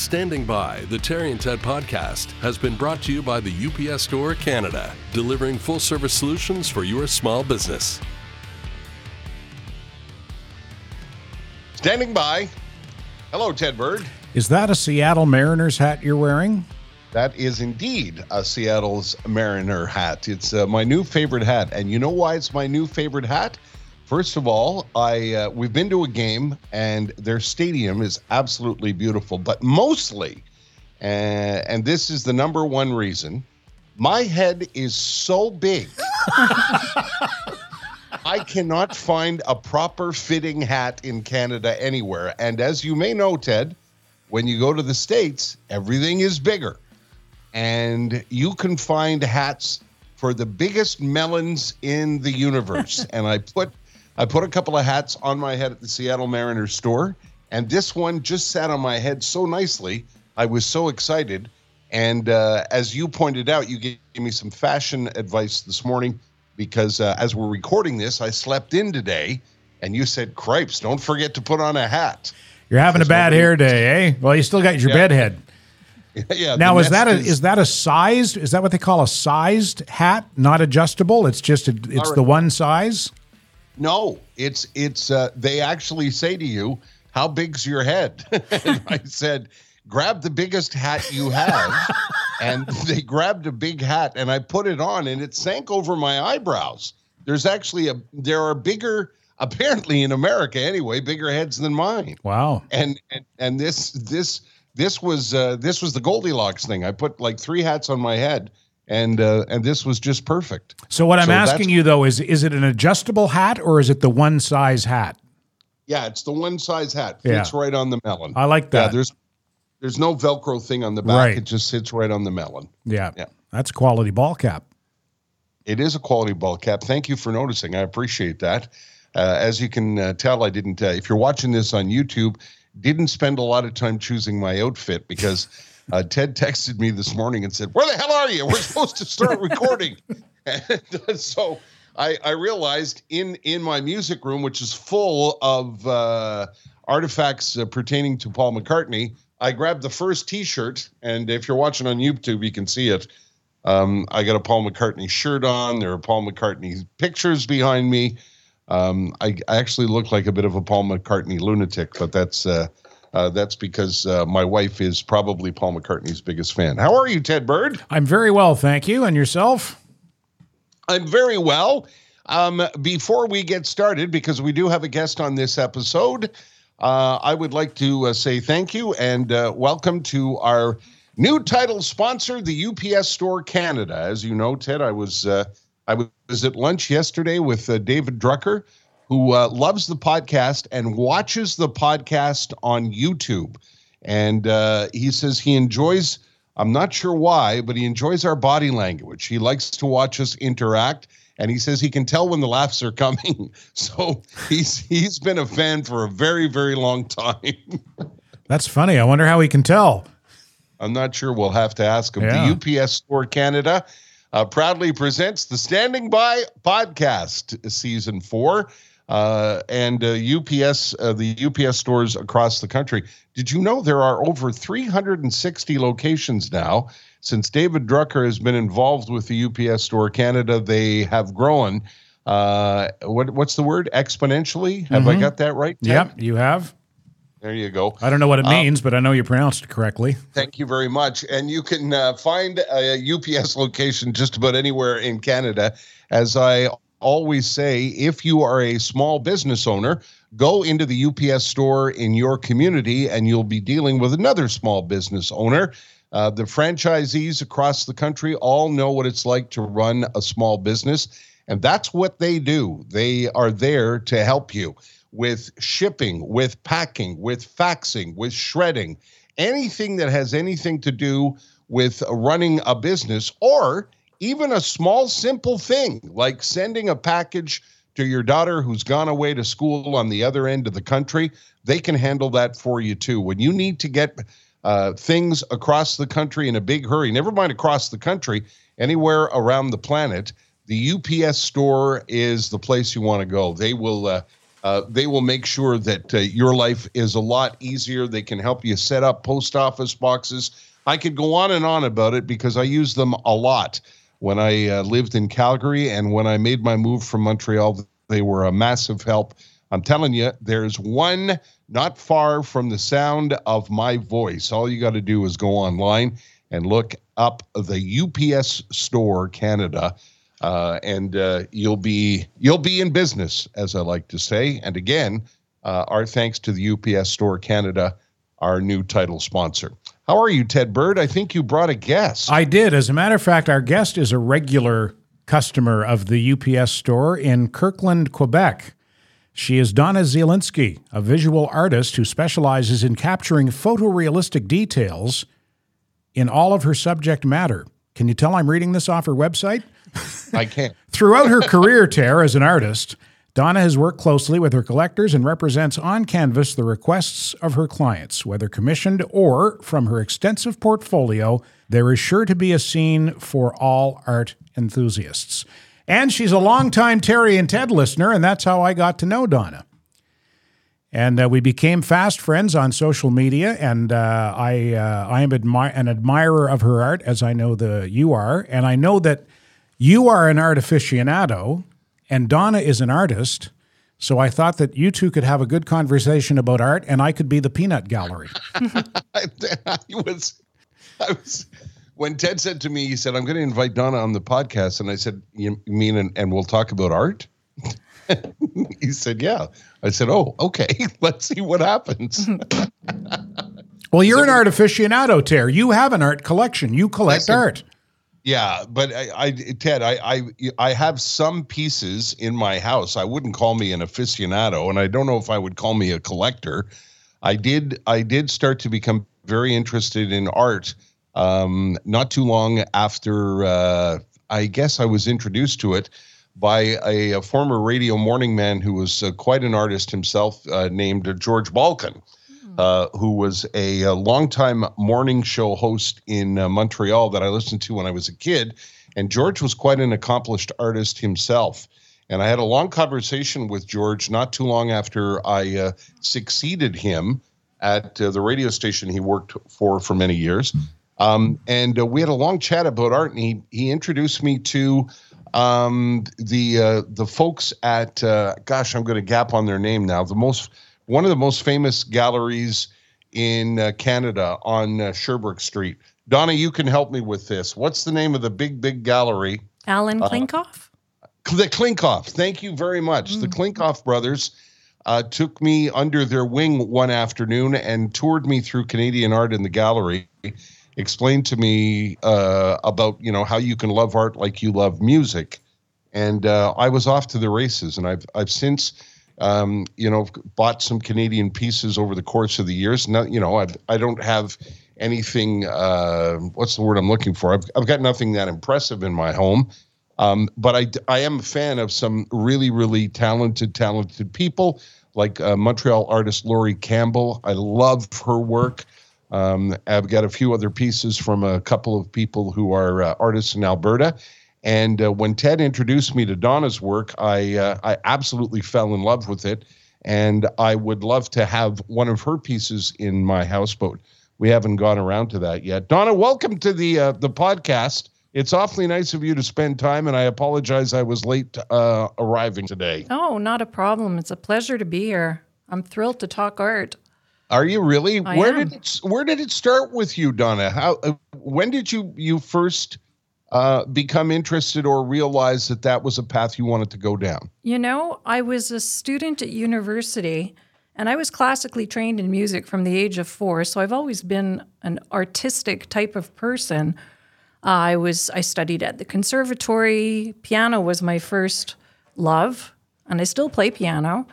Standing by, the Terry and Ted podcast has been brought to you by the UPS Store Canada, delivering full service solutions for your small business. Standing by. Hello, Ted Bird. Is that a Seattle Mariners hat you're wearing? That is indeed a Seattle's Mariner hat. It's uh, my new favorite hat, and you know why it's my new favorite hat? First of all, I uh, we've been to a game, and their stadium is absolutely beautiful. But mostly, uh, and this is the number one reason, my head is so big. I cannot find a proper fitting hat in Canada anywhere. And as you may know, Ted, when you go to the States, everything is bigger. And you can find hats for the biggest melons in the universe. and I put I put a couple of hats on my head at the Seattle Mariners store, and this one just sat on my head so nicely. I was so excited. And uh, as you pointed out, you gave me some fashion advice this morning because uh, as we're recording this, I slept in today, and you said, "Cripes, don't forget to put on a hat." You're having a bad hair day, eh? Well, you still got your Yeah. bed head. yeah. Now, is that a nest is that a sized? Is that what they call a sized hat? Not adjustable. It's just a, it's All the one size. No, it's it's. Uh, they actually say to you, "How big's your head?" I said, "Grab the biggest hat you have." and they grabbed a big hat, and I put it on, and it sank over my eyebrows. There's actually a there are bigger, apparently in America anyway, bigger heads than mine. Wow. And and and this this this was uh, this was the Goldilocks thing. I put like three hats on my head, and uh, and this was just perfect. So what I'm So asking you though is is it an adjustable hat or is it the one size hat? Yeah, it's the one size hat. Yeah. Fits right on the melon. I like Yeah, that. there's there's no Velcro thing on the back. Right. It just sits right on the melon. yeah. Yeah. That's a quality ball cap. It is a quality ball cap. Thank you for noticing. I appreciate that. Uh, as you can uh, tell, I didn't. Uh, if you're watching this on YouTube, didn't spend a lot of time choosing my outfit because uh, Ted texted me this morning and said, "Where the hell are you? We're supposed to start recording." and uh, so I, I realized in in my music room, which is full of uh, artifacts uh, pertaining to Paul McCartney, I grabbed the first T-shirt, and if you're watching on YouTube, you can see it. Um, I got a Paul McCartney shirt on. There are Paul McCartney pictures behind me. Um, I, I actually look like a bit of a Paul McCartney lunatic, but that's uh, uh, that's because uh, my wife is probably Paul McCartney's biggest fan. How are you, Ted Bird? I'm very well, thank you. And yourself? I'm very well. Um, before we get started, because we do have a guest on this episode, uh, I would like to uh, say thank you and uh, welcome to our new title sponsor, the UPS Store Canada. As you know, Ted, I was uh, I was at lunch yesterday with uh, David Drucker, who uh, loves the podcast and watches the podcast on YouTube, and uh, he says he enjoys. I'm not sure why, but he enjoys our body language. He likes to watch us interact, and he says he can tell when the laughs are coming. So he's he's been a fan for a very very long time. That's funny. I wonder how he can tell. I'm not sure. We'll have to ask him. Yeah. The UPS Store Canada uh, proudly presents the Standing By podcast, season four, uh, and uh, UPS, uh, the UPS stores across the country. Did you know there are over 360 locations now? Since David Drucker has been involved with the UPS Store Canada, they have grown. Uh, what, what's the word? Exponentially? Have I got that right? Ted? Yep, you have. There you go. I don't know what it means, but I know you pronounced it correctly. Thank you very much. And you can uh, find a UPS location just about anywhere in Canada. As I always say, if you are a small business owner, go into the UPS store in your community and you'll be dealing with another small business owner. Uh, the franchisees across the country all know what it's like to run a small business, and that's what they do. They are there to help you with shipping, with packing, with faxing, with shredding, anything that has anything to do with running a business or even a small, simple thing like sending a package to your daughter who's gone away to school on the other end of the country. They can handle that for you too. When you need to get uh, things across the country in a big hurry, never mind across the country, anywhere around the planet, the UPS store is the place you want to go. They will. Uh, Uh, they will make sure that uh, your life is a lot easier. They can help you set up post office boxes. I could go on and on about it because I use them a lot when I uh, lived in Calgary and when I made my move from Montreal. They were a massive help. I'm telling you, there's one not far from the sound of my voice. All you got to do is go online and look up the UPS Store Canada, uh, and uh, you'll be you'll be in business, as I like to say. And again, uh, our thanks to the UPS Store Canada, our new title sponsor. How are you, Ted Bird? I think you brought a guest. I did. As a matter of fact, our guest is a regular customer of the UPS store in Kirkland, Quebec. She is Donna Zielinski, a visual artist who specializes in capturing photorealistic details in all of her subject matter. Can you tell I'm reading this off her website? I can't. Throughout her career, Tara, as an artist, Donna has worked closely with her collectors and represents on canvas the requests of her clients, whether commissioned or from her extensive portfolio. There is sure to be a scene for all art enthusiasts. And she's a longtime Terry and Ted listener, and that's how I got to know Donna. And uh, we became fast friends on social media, and uh, I uh, I am admi- an admirer of her art, as I know the you are, and I know that you are an art aficionado, and Donna is an artist. So I thought that you two could have a good conversation about art, and I could be the peanut gallery. I, I was, I was, when Ted said to me, he said, I'm going to invite Donna on the podcast. And I said, You mean, and, and we'll talk about art? he said, Yeah. I said, Oh, okay. Let's see what happens. well, you're an art aficionado, Ter. You have an art collection, you collect Listen, art. Yeah, but I, I Ted, I, I I have some pieces in my house. I wouldn't call me an aficionado, and I don't know if I would call me a collector. I did I did start to become very interested in art um, not too long after uh, I guess I was introduced to it by a, a former radio morning man who was uh, quite an artist himself, uh, named George Balcan. Uh, who was a, a longtime morning show host in uh, Montreal that I listened to when I was a kid. And George was quite an accomplished artist himself. And I had a long conversation with George not too long after I uh, succeeded him at uh, the radio station he worked for for many years. Um, and uh, we had a long chat about art, and he, he introduced me to um, the uh, the folks at gosh, I'm going to gap on their name now. The most one of the most famous galleries in uh, Canada on uh, Sherbrooke Street. Donna, you can help me with this. What's the name of the big, big gallery? Alan Klinkoff? Uh, the Klinkoff. Thank you very much. Mm. The Klinkoff brothers uh, took me under their wing one afternoon and toured me through Canadian art in the gallery. Explained to me uh, about you know how you can love art like you love music, and uh, I was off to the races. And I've I've since um, you know, bought some Canadian pieces over the course of the years. Not, you know, I, I don't have anything. Uh, what's the word I'm looking for? I've, I've got nothing that impressive in my home. Um, but I, I am a fan of some really, really talented, talented people like uh, Montreal artist Laurie Campbell. I love her work. Um, I've got a few other pieces from a couple of people who are uh, artists in Alberta. And uh, when Ted introduced me to Donna's work, I uh, I absolutely fell in love with it, and I would love to have one of her pieces in my houseboat. we haven't gone around to that yet. Donna, welcome to the uh, the podcast. It's awfully nice of you to spend time, and I apologize I was late uh, arriving today. Oh, not a problem. It's a pleasure to be here. I'm thrilled to talk art. Are you really? I where am. did it, where did it start with you, Donna? How uh, when did you you first uh, become interested or realize that that was a path you wanted to go down? You know, I was a student at university and I was classically trained in music from the age of four, so I've always been an artistic type of person. Uh, I was I studied at the conservatory. Piano was my first love, and I still play piano.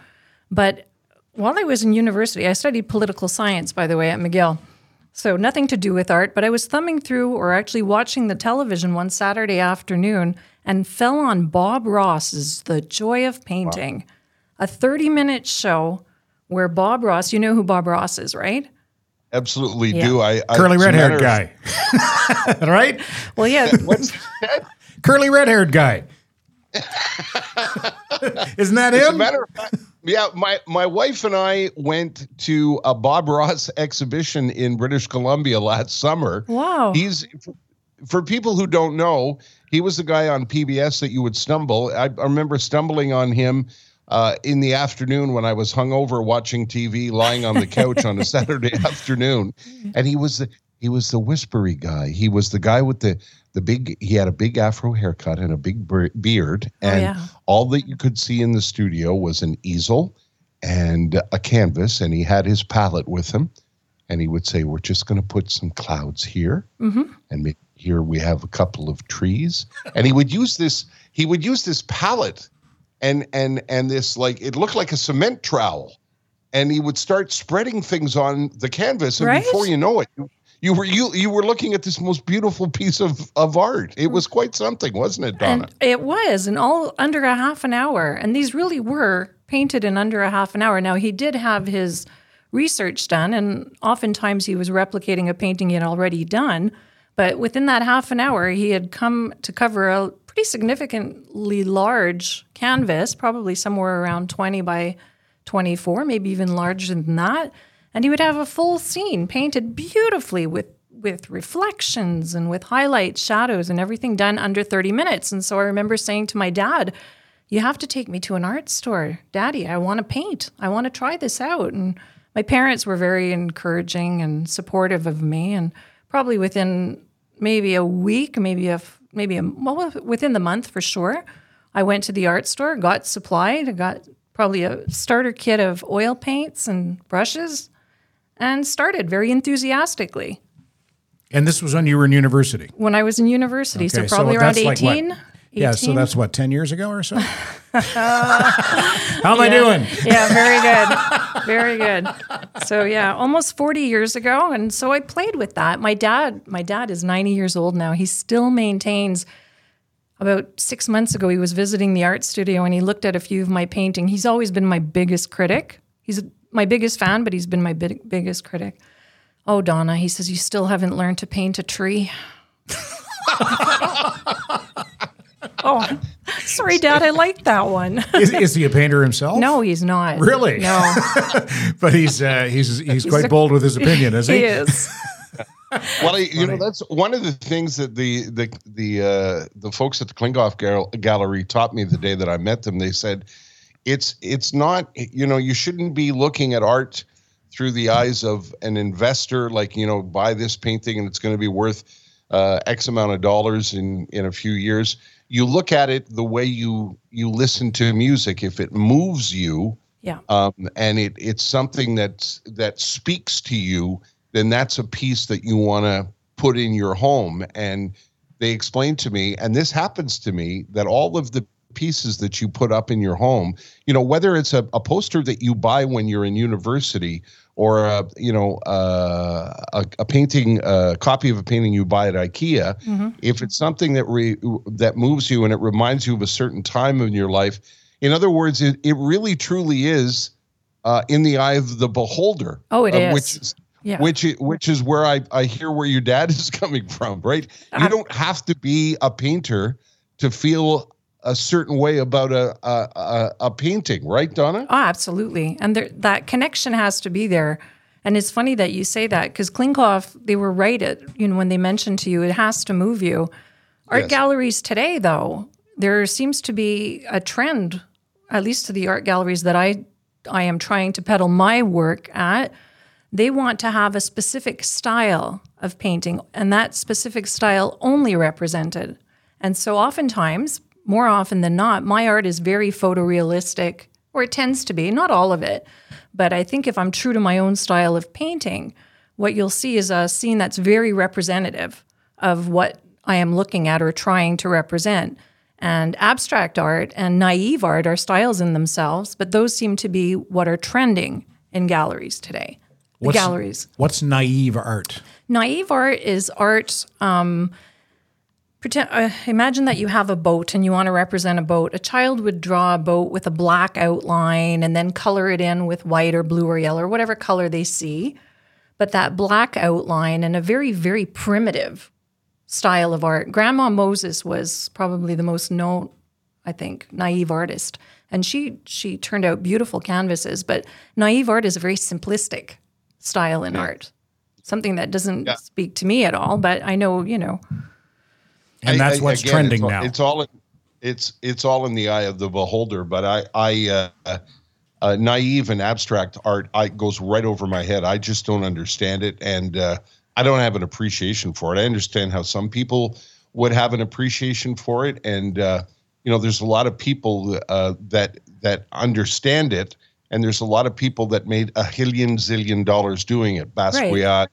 But while I was in university, I studied political science, by the way, at McGill. So nothing to do with art, but I was thumbing through or actually watching the television one Saturday afternoon and fell on Bob Ross's The Joy of Painting, wow. a 30 minute show where Bob Ross, you know who Bob Ross is, right? Absolutely yeah. do. I, I curly red haired guy, right? Well, yeah. What's curly red haired guy? Isn't that As him? a matter of fact, Yeah, my my wife and I went to a Bob Ross exhibition in British Columbia last summer. Wow. He's for people who don't know, he was the guy on PBS that you would stumble. I, I remember stumbling on him uh, in the afternoon when I was hungover watching TV, lying on the couch on a Saturday afternoon, and he was the he was the whispery guy. He was the guy with the the big. He had a big afro haircut and a big beard, Oh, and yeah. all that you could see in the studio was an easel and a canvas, and he had his palette with him, and he would say, "We're just going to put some clouds here." Mm-hmm. and here we have a couple of trees and he would use this he would use this palette and and and this like it looked like a cement trowel and he would start spreading things on the canvas and Right? before you know it you, you were you you were looking at this most beautiful piece of of art it was quite something wasn't it donna And it was, and all under a half an hour. And these really were painted in under a half an hour. Now, he did have his research done, and oftentimes he was replicating a painting he had already done. But within that half an hour, he had come to cover a pretty significantly large canvas, probably somewhere around 20 by 24, maybe even larger than that. And he would have a full scene painted beautifully with with reflections and with highlights, shadows, and everything done under 30 minutes. And so I remember saying to my dad, You have to take me to an art store. Daddy, I want to paint. I want to try this out. And my parents were very encouraging and supportive of me. And probably within maybe a week, maybe a maybe a well within the month for sure, I went to the art store, got supplied, got probably a starter kit of oil paints and brushes, and started very enthusiastically And this was when you were in university. when I was in university, Okay, so probably around that's like what? 18. Yeah, so that's what, 10 years ago or so? How am I doing? yeah, very good. Very good. So yeah, almost 40 years ago and so I played with that. My dad, my dad is 90 years old now. He still maintains about 6 months ago he was visiting the art studio and he looked at a few of my painting. He's always been my biggest critic. He's my biggest fan, but he's been my big, biggest critic. Oh, Donna, he says you still haven't learned to paint a tree. oh, sorry, Dad. I like that one. Is, is he a painter himself? No, he's not. Really? No, But he's uh, he's he's quite a- bold with his opinion, is he? he is. well, I- you know that's one of the things that the the the uh, the folks at the Klinkoff Gal- Gallery taught me the day that I met them. They said it's it's not you know you shouldn't be looking at art through the eyes of an investor like you know buy this painting and it's going to be worth uh, X amount of dollars in in a few years. You look at it the way you you listen to music. If it moves you, Yeah. um, and it it's something that that speaks to you, then that's a piece that you want to put in your home. And they explained to me, and this happens to me, that all of the pieces that you put up in your home, you know, whether it's a, a poster that you buy when you're in university or a, you know uh, a, a painting, a copy of a painting you buy at IKEA, if it's something that re, that moves you and it reminds you of a certain time in your life, in other words, it, it really truly is uh, in the eye of the beholder. Oh, it uh, is. Which is Yeah. which which is where I, I hear where your dad is coming from, right? You Uh, don't have to be a painter to feel a certain way about a a, a, painting, right, Donna? Oh, absolutely. And there, that connection has to be there. And it's funny that you say that because Klinkoff, they were right at, you know, when they mentioned to you, it has to move you. Art Yes. galleries today, though, there seems to be a trend, at least to the art galleries that I, I am trying to peddle my work at. They want to have a specific style of painting, and that specific style only represented. And so, oftentimes, more often than not, my art is very photorealistic, or it tends to be, not all of it. But I think if I'm true to my own style of painting, what you'll see is a scene that's very representative of what I am looking at or trying to represent. And abstract art and naive art are styles in themselves, but those seem to be what are trending in galleries today. What's- galleries. What's naive art? Naive art is art. Um, pretend, uh, imagine that you have a boat and you want to represent a boat. A child would draw a boat with a black outline and then color it in with white or blue or yellow or whatever color they see. But that black outline and a very, very primitive style of art. Grandma Moses was probably the most known, I think, naive artist. and she she turned out beautiful canvases. But naive art is a very simplistic style in art, something that doesn't Yeah. speak to me at all. But I know you know. And that's I- what's again, trending it's all, now. It's all in, it's it's all in the eye of the beholder. But I I uh, uh, naive and abstract art I goes right over my head. I just don't understand it, and uh, I don't have an appreciation for it. I understand how some people would have an appreciation for it, and uh, you know, there's a lot of people uh, that that understand it, and there's a lot of people that made a hillion zillion dollars doing it. Basquiat,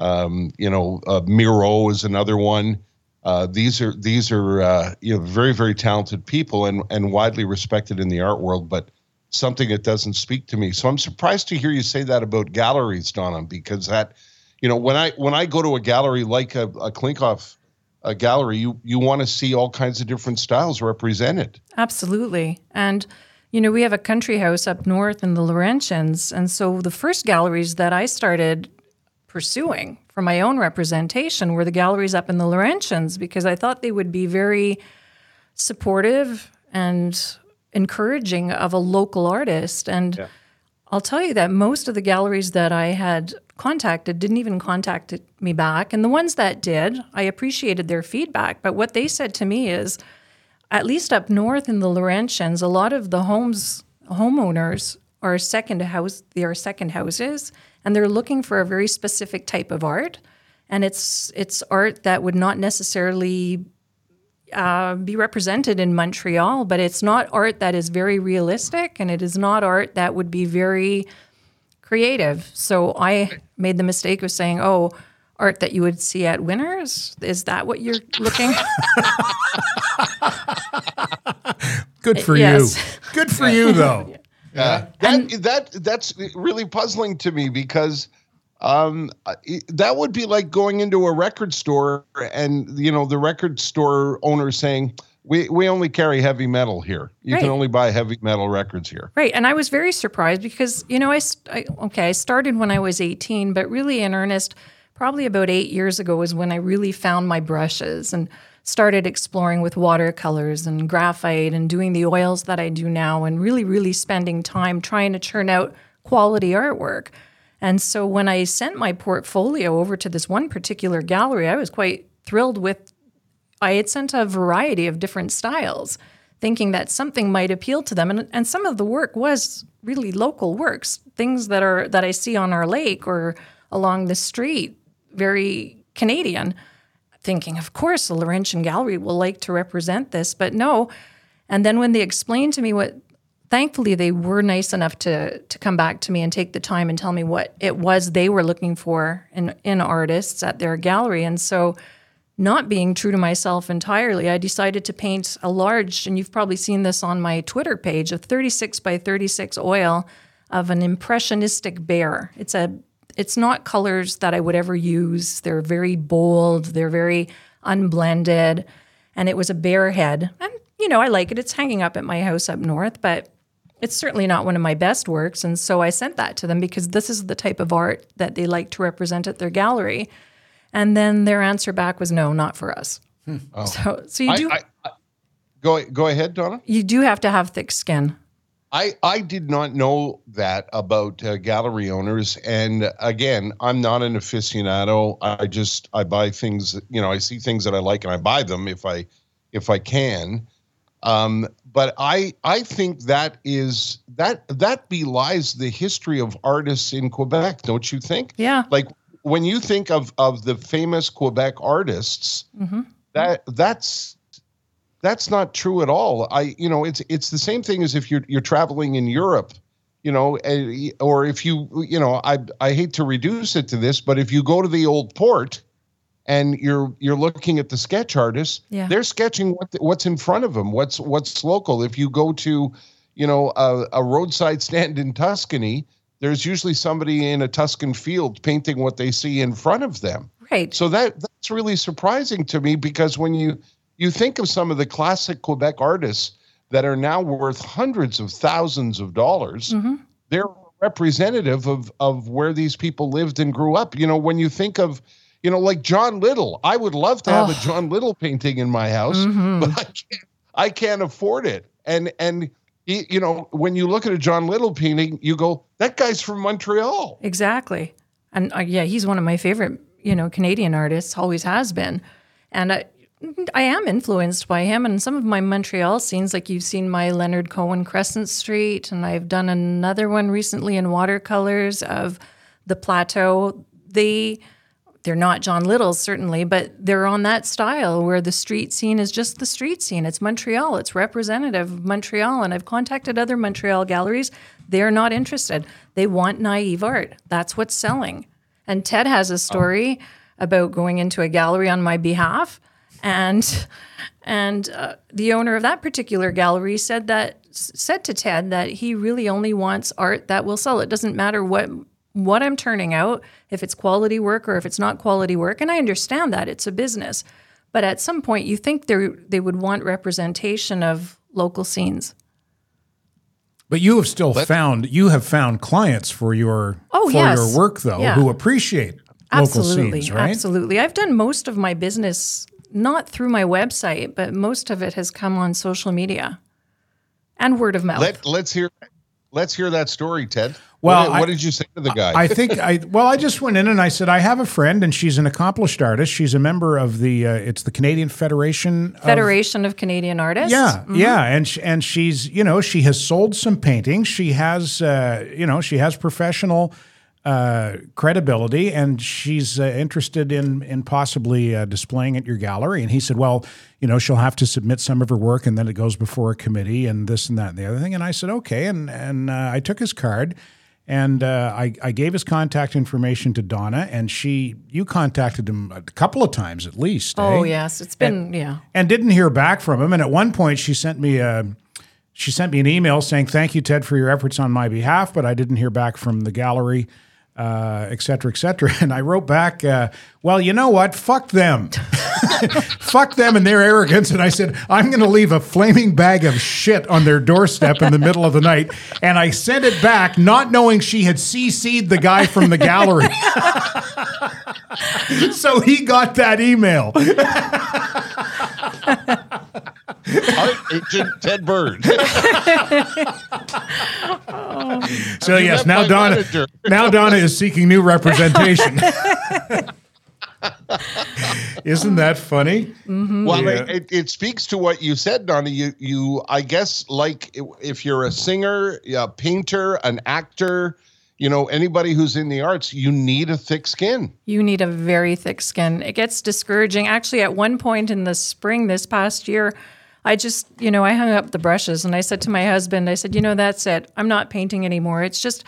um, you know, uh, Miro is another one. Uh, these are these are uh, you know very very talented people and and widely respected in the art world, but something that doesn't speak to me. So I'm surprised to hear you say that about galleries, Donna, because that you know when I when I go to a gallery like a, a Klinkoff a gallery, you you want to see all kinds of different styles represented. Absolutely. And, you know, we have a country house up north in the Laurentians. And so the first galleries that I started pursuing for my own representation were the galleries up in the Laurentians because I thought they would be very supportive and encouraging of a local artist. And I'll tell you that most of the galleries that I had contacted didn't even contact me back. And the ones that did, I appreciated their feedback. But what they said to me is, at least up north in the Laurentians, a lot of the homes homeowners are second house. They are second houses, and they're looking for a very specific type of art, and it's it's art that would not necessarily uh, be represented in Montreal, but it's not art that is very realistic, and it is not art that would be very creative. So I made the mistake of saying, "Oh." Art that you would see at Winners? Is that what you're looking? Good for Yes. you. Good for you, though. Yeah, that that that's really puzzling to me because um, that would be like going into a record store and you know the record store owner saying, "We we only carry heavy metal here. You can only buy heavy metal records here." Right, and I was very surprised because you know I, I okay I started when I was 18, but really in earnest, probably about eight years ago was when I really found my brushes. And started exploring with watercolors and graphite and doing the oils that I do now, and really really spending time trying to churn out quality artwork. And so when I sent my portfolio over to this one particular gallery, I was quite thrilled with I had sent a variety of different styles, thinking that something might appeal to them. And, and some of the work was really local works, things that are that I see on our lake or along the street, very Canadian. Thinking, of course, the Laurentian Gallery will like to represent this, but no. And then when they explained to me what, thankfully they were nice enough to to come back to me and take the time and tell me what it was they were looking for in in artists at their gallery. And so not being true to myself entirely, I decided to paint a large, and you've probably seen this on my Twitter page, a 36 by 36 oil of an impressionistic bear. It's a it's not colors that I would ever use. They're very bold, they're very unblended, and it was a bear head. And you know, I like it. It's hanging up at my house up north, but it's certainly not one of my best works. And so I sent that to them because this is the type of art that they like to represent at their gallery. And then their answer back was no, not for us. Hmm. Oh. So, so you I, do I, I, go go ahead, Donna. you do have to have thick skin. I, I did not know that about uh, gallery owners. And again i'm not an aficionado. I just i buy things you know i see things that i like and i buy them if i if i can. Um, but i i think that is that that belies the history of artists in quebec don't you think? Yeah. like when you think of of the famous quebec artists that that's that's not true at all i you know it's it's the same thing as if you're you're traveling in europe you know eh, or if you you know i i hate to reduce it to this but if you go to the old port and you're you're looking at the sketch artists Yeah. they're sketching what what's in front of them what's what's local if you go to you know a, a roadside stand in tuscany there's usually somebody in a tuscan field painting what they see in front of them Right. so that that's really surprising to me because when you you think of some of the classic Quebec artists that are now worth hundreds of thousands of dollars, they're representative of of where these people lived and grew up. You know, when you think of you know, like John Little, I would love to have a John Little painting in my house, but I can't I can't afford it. And and he, you know, when you look at a John Little painting, you go, that guy's from Montreal. Exactly. And uh, yeah, he's one of my favorite, you know, Canadian artists, always has been. And I, I am influenced by him and some of my Montreal scenes, like you've seen my Leonard Cohen Crescent Street, and I've done another one recently in watercolors of the plateau. They they're not John Little's certainly, but they're on that style where the street scene is just the street scene. It's Montreal. It's representative of Montreal. And I've contacted other Montreal galleries. They're not interested. They want naive art. That's what's selling. And Ted has a oh. story about going into a gallery on my behalf, and and uh, the owner of that particular gallery said that said to Ted that he really only wants art that will sell. It doesn't matter what what I'm turning out, if it's quality work or if it's not quality work. And I understand that it's a business. But at some point, you think they they would want representation of local scenes. But you have still found you have found clients for your Oh, for yes. your work though Yeah. who appreciate Absolutely, local scenes, right? absolutely. I've done most of my business not through my website, but most of it has come on social media and word of mouth. Let let's hear let's hear that story, Ted. Well, what, I- what did you say to the guy? I think I well, I just went in and I said I have a friend and she's an accomplished artist. She's a member of the uh, it's the Canadian Federation. Federation of Canadian Artists. yeah, yeah, and sh- and she's you know she has sold some paintings. She has uh, you know she has professional uh, credibility, and she's uh, interested in in possibly uh, displaying at your gallery. And he said, well, you know, she'll have to submit some of her work, and then it goes before a committee, and this and that and the other thing. And I said, okay, and and uh, I took his card. And uh, I, I gave his contact information to Donna, and she, you contacted him a couple of times at least. Oh eh? yes, it's been yeah. and didn't hear back from him. And at one point, she sent me a she sent me an email saying, "Thank you, Ted, for your efforts on my behalf," but I didn't hear back from the gallery, uh, et cetera, et cetera. And I wrote back, uh, "Well, you know what? Fuck them, fuck them and their arrogance." And I said, "I'm going to leave a flaming bag of shit on their doorstep in the middle of the night." And I sent it back, not knowing she had CC'd the guy from the gallery. so he got that email. Art agent Ted Bird. So yes, now Donna manager. now Donna is seeking new representation. Isn't that funny? Mm-hmm. Well, Yeah. it, it, it speaks to what you said, Donna. You, you, I guess, like if you're a singer, a painter, an actor, you know, anybody who's in the arts, you need a thick skin. You need a very thick skin. It gets discouraging. Actually, at one point in the spring this past year, I just, you know, I hung up the brushes and I said to my husband, I said, you know, that's it. I'm not painting anymore. It's just,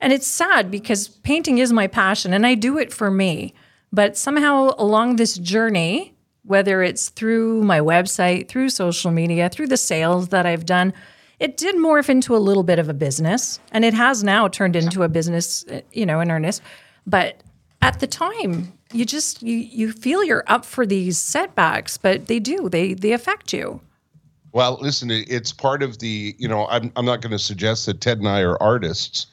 and it's sad because painting is my passion and I do it for me. But somehow along this journey, whether it's through my website, through social media, through the sales that I've done, it did morph into a little bit of a business. And it has now turned into a business, uh, you know, in earnest. But at the time, you just you you feel you're up for these setbacks, but they do. They they affect you. Well, listen, it's part of the, you know, I'm, I'm not going to suggest that Ted and I are artists,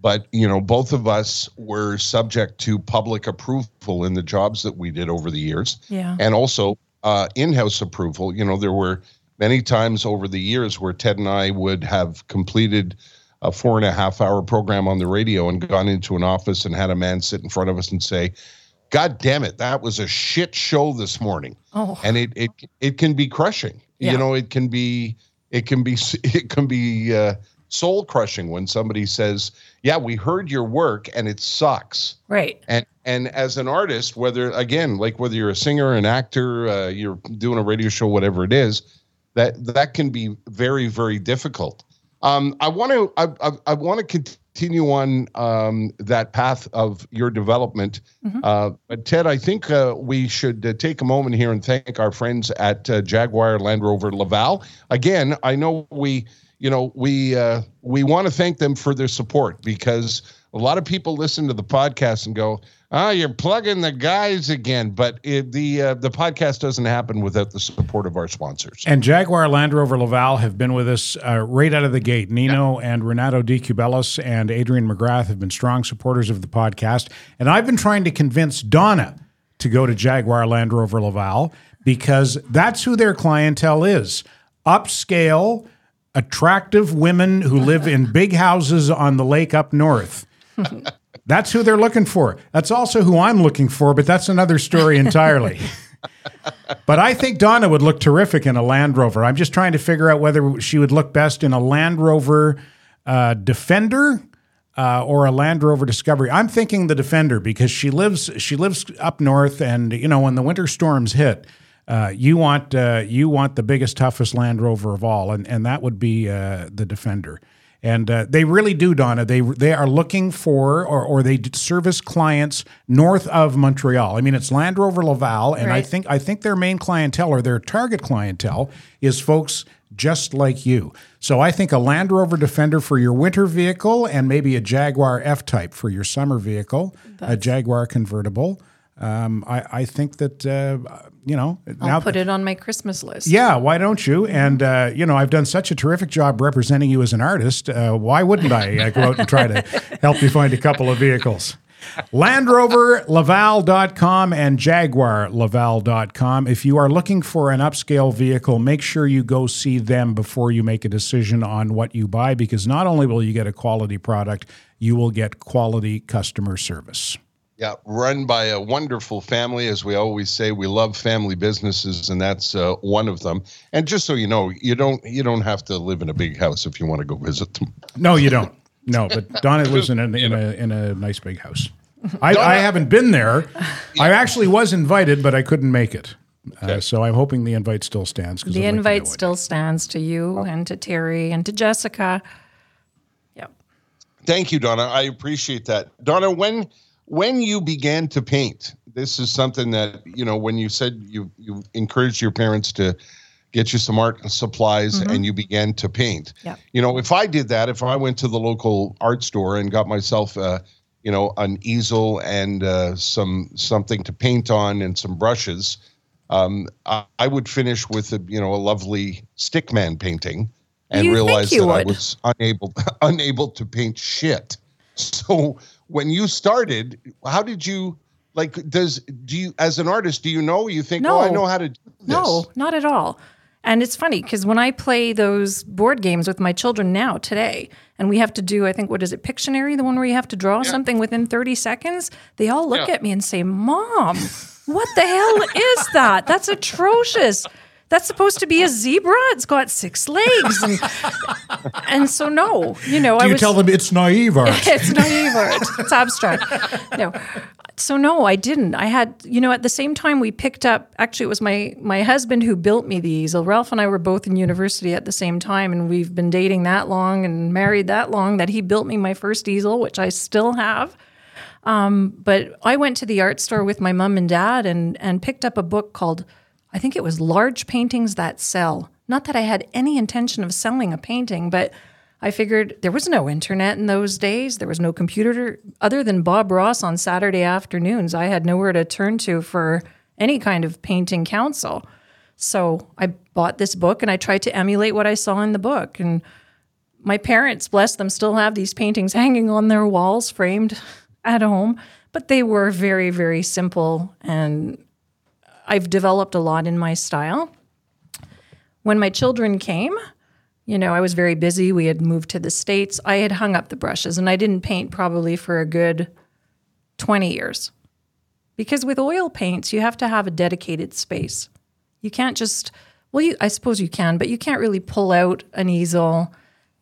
but, you know, both of us were subject to public approval in the jobs that we did over the years. Yeah. And also uh, in house approval. You know, there were many times over the years where Ted and I would have completed a four and a half hour program on the radio and gone into an office and had a man sit in front of us and say, God damn it, that was a shit show this morning Oh, and it it it can be crushing. Yeah. You know, it can be it can be it can be uh, soul crushing when somebody says, "Yeah, we heard your work and it sucks." right. And and as an artist, whether again, like whether you're a singer, an actor, uh, you're doing a radio show, whatever it is, that that can be very very difficult. Um, I want to I, I, I want to continue on um, that path of your development. Uh, but Ted, I think uh, we should uh, take a moment here and thank our friends at uh, Jaguar Land Rover Laval. Again, I know we you know we uh, we want to thank them for their support because a lot of people listen to the podcast and go, "Ah, you're plugging the guys again," but it, the uh, the podcast doesn't happen without the support of our sponsors. And Jaguar Land Rover Laval have been with us uh, right out of the gate. Nino and Renato Di Cubelis and Adrian McGrath have been strong supporters of the podcast. And I've been trying to convince Donna to go to Jaguar Land Rover Laval because that's who their clientele is upscale, attractive women who live in big houses on the lake up north. That's who they're looking for. That's also who I'm looking for, but that's another story entirely. but I think Donna would look terrific in a Land Rover. I'm just trying to figure out whether she would look best in a Land Rover uh, Defender uh, or a Land Rover Discovery. I'm thinking the Defender because she lives she lives up north, and you know when the winter storms hit, uh, you want uh, you want the biggest, toughest Land Rover of all, and and that would be uh, the Defender. And uh, they really do, Donna. They they are looking for, or, or they service clients north of Montreal. I mean, it's Land Rover Laval, and I think I think their main clientele or their target clientele is folks just like you. So I think a Land Rover Defender for your winter vehicle, and maybe a Jaguar F Type for your summer vehicle, a Jaguar convertible. Um, I, I think that uh, you know I'll put it on my Christmas list. yeah, why don't you? And uh, you know, I've done such a terrific job representing you as an artist. Uh, why wouldn't I uh, go out and try to help you find a couple of vehicles? LandRoverLaval.com and JaguarLaval.com. If you are looking for an upscale vehicle, make sure you go see them before you make a decision on what you buy because not only will you get a quality product, you will get quality customer service. Yeah, run by a wonderful family. As we always say, we love family businesses, and that's uh, one of them. And just so you know, you don't you don't have to live in a big house if you want to go visit them. No, you don't. No, but Donna lives in a, in a in a nice big house. I, I haven't been there. I actually was invited, but I couldn't make it. Uh, so I'm hoping the invite still stands. The I'd invite go in. still stands to you and to Terry and to Jessica. Yep. Thank you, Donna. I appreciate that. Donna, when when you began to paint, this is something that you know when you said you you encouraged your parents to get you some art supplies and you began to paint. Yeah. You know, if I did that, if I went to the local art store and got myself uh, you know, an easel and uh, some something to paint on and some brushes, um, I, I would finish with a you know a lovely stickman painting, and You realize that I was unable unable to paint shit. So when you started, how did you like? Does do you as an artist do you know? You think, oh, I know how to do this. No, not at all. And it's funny because when I play those board games with my children now, today, and we have to do, I think, what is it, Pictionary, the one where you have to draw something within 30 seconds, they all look Yeah. at me and say, Mom, what the hell is that? That's atrocious. That's supposed to be a zebra. It's got six legs. And, and so, no, you know, Do I you was. tell them it's naive art? it's naive art. It's abstract. No. So no, I didn't. I had, you know, at the same time we picked up. Actually, it was my my husband who built me the easel. Ralph and I were both in university at the same time, and we've been dating that long and married that long that he built me my first easel, which I still have. Um, but I went to the art store with my mom and dad and and picked up a book called, I think it was Large Paintings That Sell. Not that I had any intention of selling a painting, but I figured there was no internet in those days. There was no computer other than Bob Ross on Saturday afternoons. I had nowhere to turn to for any kind of painting counsel. So I bought this book and I tried to emulate what I saw in the book. And my parents, bless them, still have these paintings hanging on their walls, framed at home. But they were very, very simple. And I've developed a lot in my style. When my children came, you know, I was very busy. We had moved to the States. I had hung up the brushes and I didn't paint probably for a good 20 years. Because with oil paints, you have to have a dedicated space. You can't just, well, you, I suppose you can, but you can't really pull out an easel,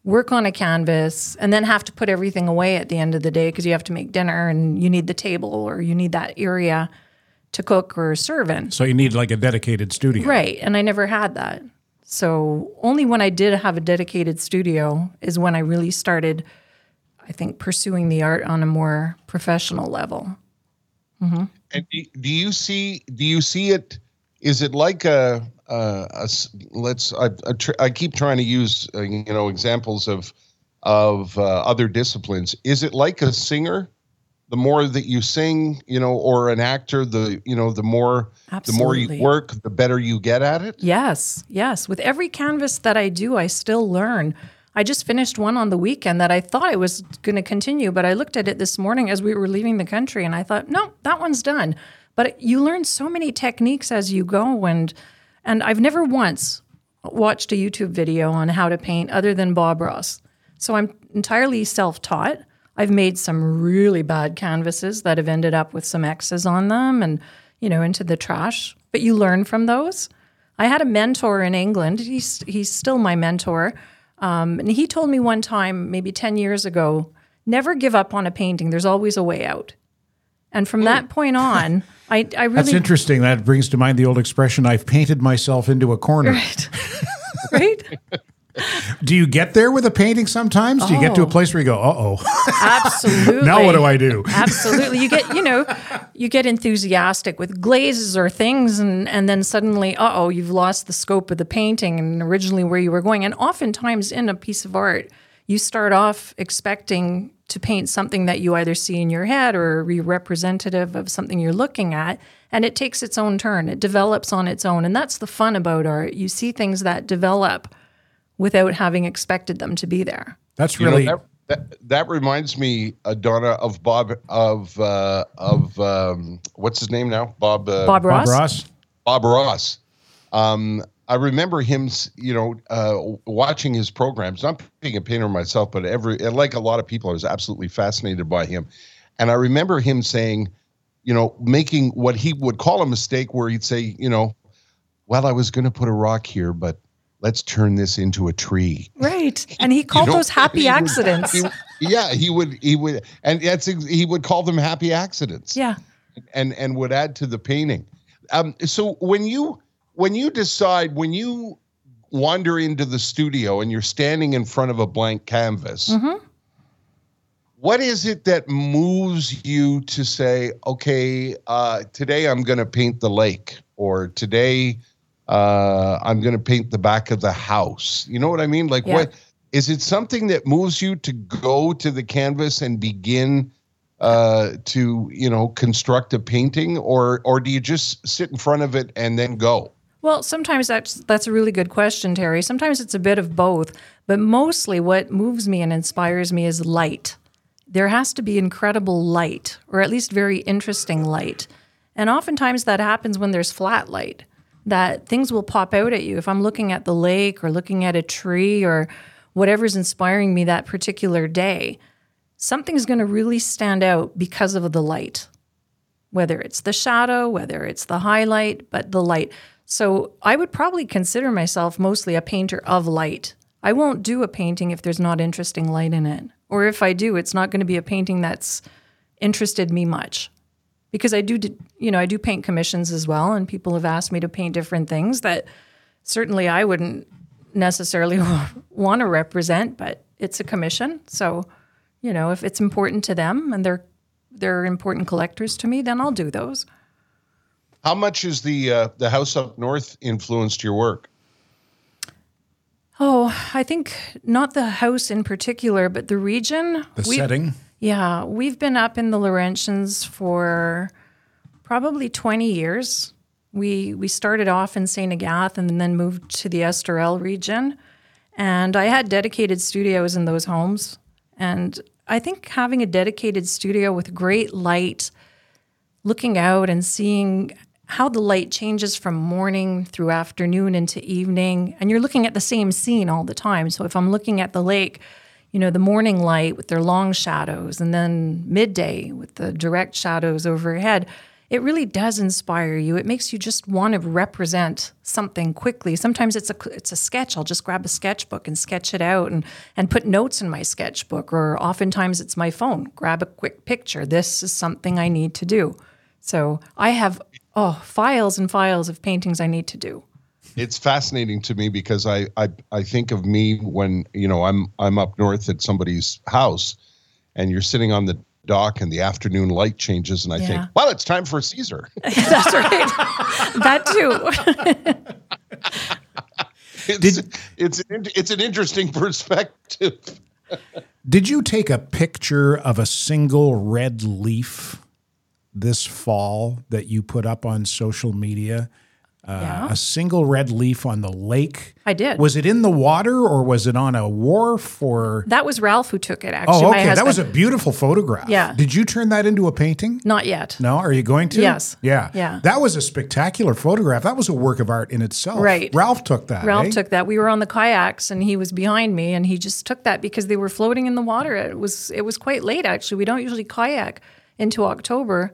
work on a canvas, and then have to put everything away at the end of the day because you have to make dinner and you need the table or you need that area to cook or serve in. So you need like a dedicated studio. Right. And I never had that. So only when I did have a dedicated studio is when I really started, I think, pursuing the art on a more professional level. And do, do you see? Do you see it? Is it like a? let's. I, I, tr- I keep trying to use uh, you know examples of of uh, other disciplines. Is it like a singer? The more that you sing, you know, or an actor, the you know, the more the more you work, the better you get at it. Yes, yes. With every canvas that I do, I still learn. I just finished one on the weekend that I thought I was going to continue, but I looked at it this morning as we were leaving the country and I thought, no, that one's done. But you learn so many techniques as you go and and I've never once watched a YouTube video on how to paint other than Bob Ross. So I'm entirely self taught. I've made some really bad canvases that have ended up with some X's on them and, you know, into the trash. But you learn from those. I had a mentor in England. He's, he's still my mentor. Um, and he told me one time, maybe 10 years ago, never give up on a painting. There's always a way out. And from that point on, I, I really. That's interesting. That brings to mind the old expression I've painted myself into a corner. Right. right? Do you get there with a painting sometimes? Do you get to a Oh. place where you go, uh oh, Absolutely. now what do I do? Absolutely. You get, you know, you get enthusiastic with glazes or things and and then suddenly, uh-oh, you've lost the scope of the painting and originally where you were going. And oftentimes in a piece of art, you start off expecting to paint something that you either see in your head or be representative of something you're looking at, and it takes its own turn. It develops on its own, and that's the fun about art. You see things that develop without having expected them to be there. That's You know, really. that, that, that reminds me, uh, Donna, of Bob of uh, of um, what's his name now? Bob uh, Bob Bob Ross? Ross? Bob Ross. Um, I remember him, you know, uh, watching his programs. Not being a painter myself, but every like a lot of people, I was absolutely fascinated by him. And I remember him saying, you know, making what he would call a mistake, where he'd say, you know, well, I was going to put a rock here, but let's turn this into a tree. Right. And he called know, those happy he would- accidents. He- yeah, he would. He would, and that's he would call them happy accidents yeah. and and would add to the painting. Um, so when you when you decide when you wander into the studio and you're standing in front of a blank canvas, Mm-hmm. what is it that moves you to say, okay, uh, today I'm going to paint the lake, or today uh, I'm going to paint the back of the house? You know what I mean? Like Yeah. what? Is it something that moves you to go to the canvas and begin uh, to you know construct a painting, or or do you just sit in front of it and then go? Well, sometimes that's that's a really good question, Terry. Sometimes it's a bit of both, but mostly what moves me and inspires me is light. There has to be incredible light, or at least very interesting light. And oftentimes that happens when there's flat light. That things will pop out at you. If I'm looking at the lake or looking at a tree or whatever's inspiring me that particular day, something's going to really stand out because of the light whether it's the shadow, whether it's the highlight, but the light. So I would probably consider myself mostly a painter of light. I won't do a painting if there's not interesting light in it. Or if I do, it's not going to be a painting that's interested me much. Because I do, you know, I do paint commissions as well, and people have asked me to paint different things that certainly I wouldn't necessarily want to represent, but it's a commission. So, you know, if it's important to them and they're they're important collectors to me, then I'll do those. How much is the uh, the house up north influenced your work? Oh, I think not the house in particular, but the region. The We- setting. Yeah, we've been up in the Laurentians for probably 20 years. We we started off in St. Agathe and then moved to the Estérel region. And I had dedicated studios in those homes. And I think having a dedicated studio with great light, looking out and seeing how the light changes from morning through afternoon into evening, and you're looking at the same scene all the time. So if I'm looking at the lake, you know, the morning light with their long shadows, and then midday with the direct shadows overhead, it really does inspire you. It makes you just want to represent something quickly. Sometimes it's a it's a sketch. I'll just grab a sketchbook and sketch it out and and put notes in my sketchbook. Or oftentimes it's my phone. Grab a quick picture. This is something I need to do. So I have oh files and files of paintings I need to do. It's fascinating to me because I, I I think of me when you know I'm I'm up north at somebody's house, and you're sitting on the dock and the afternoon light changes, and I think, Yeah. well, it's time for Caesar. That's right. that too. It's it's an, it's an interesting perspective. Did you take a picture of a single red leaf this fall that you put up on social media? Uh, Yeah. a single red leaf on the lake. I did. Was it in the water or was it on a wharf or? that was Ralph who took it. Actually, Oh, okay. That was a beautiful photograph. Yeah. Did you turn that into a painting? not yet. No, are you going to? Yes. Yeah. Yeah. That was a spectacular photograph. That was a work of art in itself. Right. Ralph took that. Ralph eh? took that. We were on the kayaks and he was behind me and he just took that because they were floating in the water. It was it was quite late actually. We don't usually kayak into October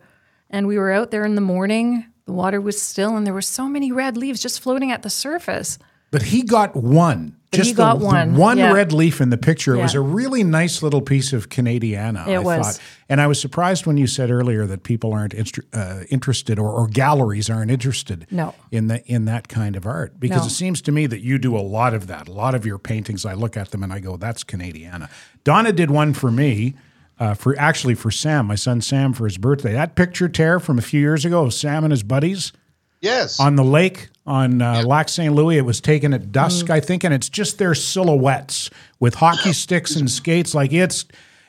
and we were out there in the morning. The water was still and there were so many red leaves just floating at the surface. But he got one. But he got the, one, The one yeah. red leaf in the picture. It was a really nice little piece of Canadiana. It I was. thought. And I was surprised when you said earlier that people aren't instru- uh, interested or, or galleries aren't interested No. in the, in that kind of art. Because No. it seems to me that you do a lot of that. A lot of your paintings, I look at them and I go, that's Canadiana. Donna did one for me. Uh, for actually for Sam, my son Sam, for his birthday. That picture tear from a few years ago of Sam and his buddies Yes. on the lake on uh, Lac St. Louis. It was taken at dusk, I think, and it's just their silhouettes with hockey sticks and skates. Like it's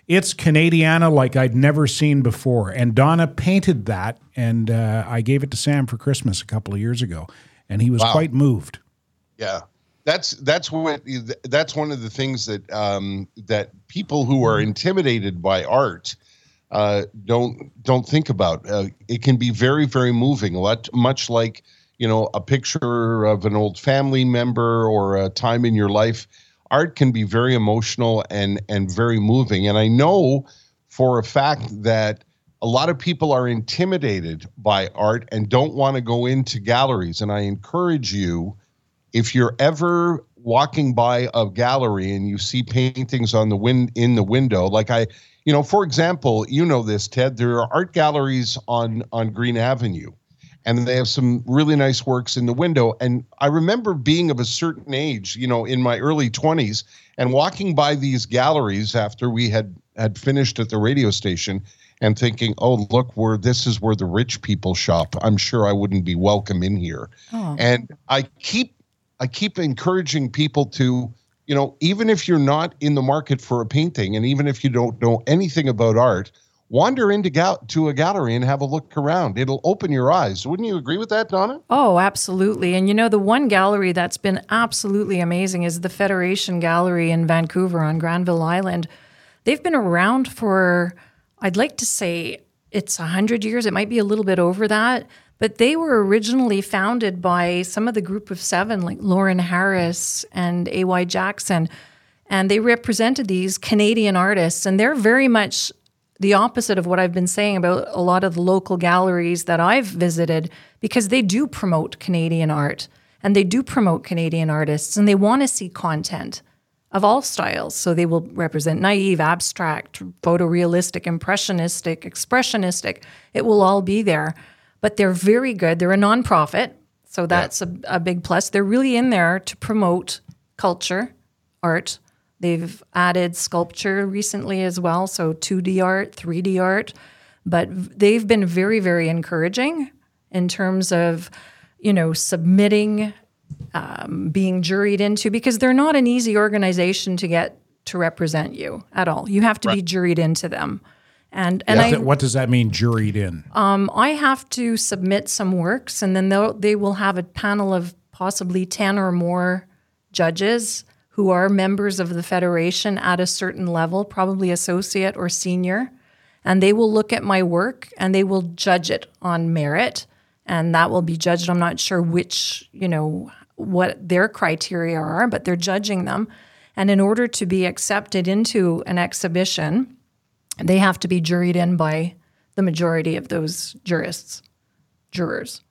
it's Canadiana like I'd never seen before. And Donna painted that, and uh, I gave it to Sam for Christmas a couple of years ago, and he was quite moved. Yeah, that's that's what that's one of the things that um, that people who are intimidated by art uh, don't don't think about. Uh, it can be very very moving, a lot much like you know a picture of an old family member or a time in your life. Art can be very emotional and and very moving, and I know for a fact that a lot of people are intimidated by art and don't want to go into galleries. And I encourage you if you're ever walking by a gallery and you see paintings on the win in the window like i you know for example you know this ted there are art galleries on on Greene avenue and they have some really nice works in the window. And i remember being of a certain age you know in my early 20s and walking by these galleries after we had had finished at the radio station and thinking oh look where this is where the rich people shop. I'm sure i wouldn't be welcome in here. Oh. And i keep I keep encouraging people to, you know, even if you're not in the market for a painting, and even if you don't know anything about art, wander into gal- to a gallery and have a look around. It'll open your eyes. Wouldn't you agree with that, Donna? Oh, absolutely. And you know, the one gallery that's been absolutely amazing is the Federation Gallery in Vancouver on Granville Island. They've been around for, I'd like to say it's 100 years. It might be a little bit over that. But they were originally founded by some of the group of seven, like Lawren Harris and A.Y. Jackson. And they represented these Canadian artists. And they're very much the opposite of what I've been saying about a lot of the local galleries that I've visited because they do promote Canadian art and they do promote Canadian artists and they want to see content of all styles. So they will represent naive, abstract, photorealistic, impressionistic, expressionistic. It will all be there. But they're very good. They're a nonprofit. So that's a, a big plus. They're really in there to promote culture, art. They've added sculpture recently as well. So 2D art, 3D art. But they've been very, very encouraging in terms of, you know, submitting um, being juried into because they're not an easy organization to get to represent you at all. You have to be juried into them. And and I what does that mean, juried in? um, I have to submit some works, and then they will have a panel of possibly 10 or more judges who are members of the Federation at a certain level, probably associate or senior. And they will look at my work and they will judge it on merit. And that will be judged. I'm not sure which, you know, what their criteria are, but they're judging them. And in order to be accepted into an exhibition, they have to be juried in by the majority of those jurists, jurors,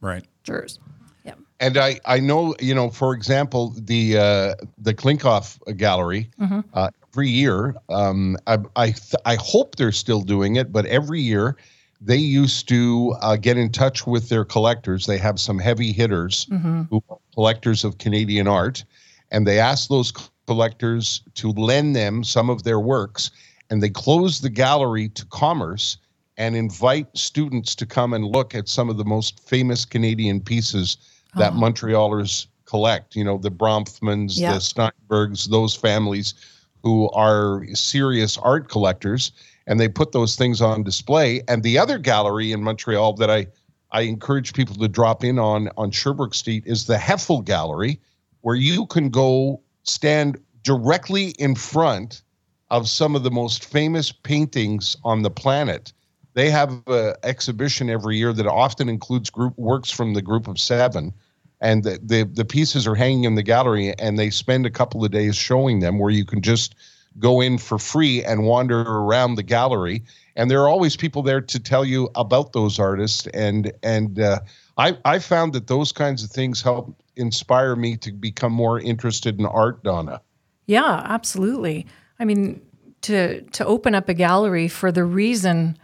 right. jurors. Yeah. And I, I know, you know, for example, the uh, the Klinkoff Gallery uh, every year. Um, I I, th- I hope they're still doing it, but every year they used to uh, get in touch with their collectors. They have some heavy hitters who are collectors of Canadian art, and they ask those collectors to lend them some of their works, and they close the gallery to commerce and invite students to come and look at some of the most famous Canadian pieces that uh-huh. Montrealers collect. You know, the Bronfmans, Yeah. the Steinbergs, those families who are serious art collectors, and they put those things on display. And the other gallery in Montreal that I I encourage people to drop in on on Sherbrooke Street is the Heffel Gallery, where you can go stand directly in front of some of the most famous paintings on the planet. They have an exhibition every year that often includes group works from the group of seven. And the, the, the pieces are hanging in the gallery, and they spend a couple of days showing them where you can just go in for free and wander around the gallery. And there are always people there to tell you about those artists. And and uh, I I found that those kinds of things help inspire me to become more interested in art, Donna. Yeah, absolutely. I mean, to to open up a gallery for the reason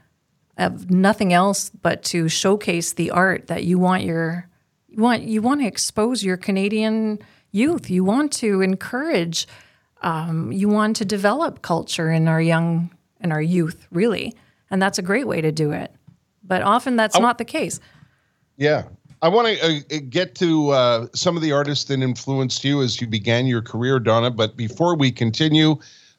of nothing else but to showcase the art that you want your you want you want to expose your Canadian youth. You want to encourage. Um, you want to develop culture in our young in our youth, really, and that's a great way to do it. But often that's not the case. Yeah, I want to uh, get to uh, some of the artists that influenced you as you began your career, Donna. But before we continue,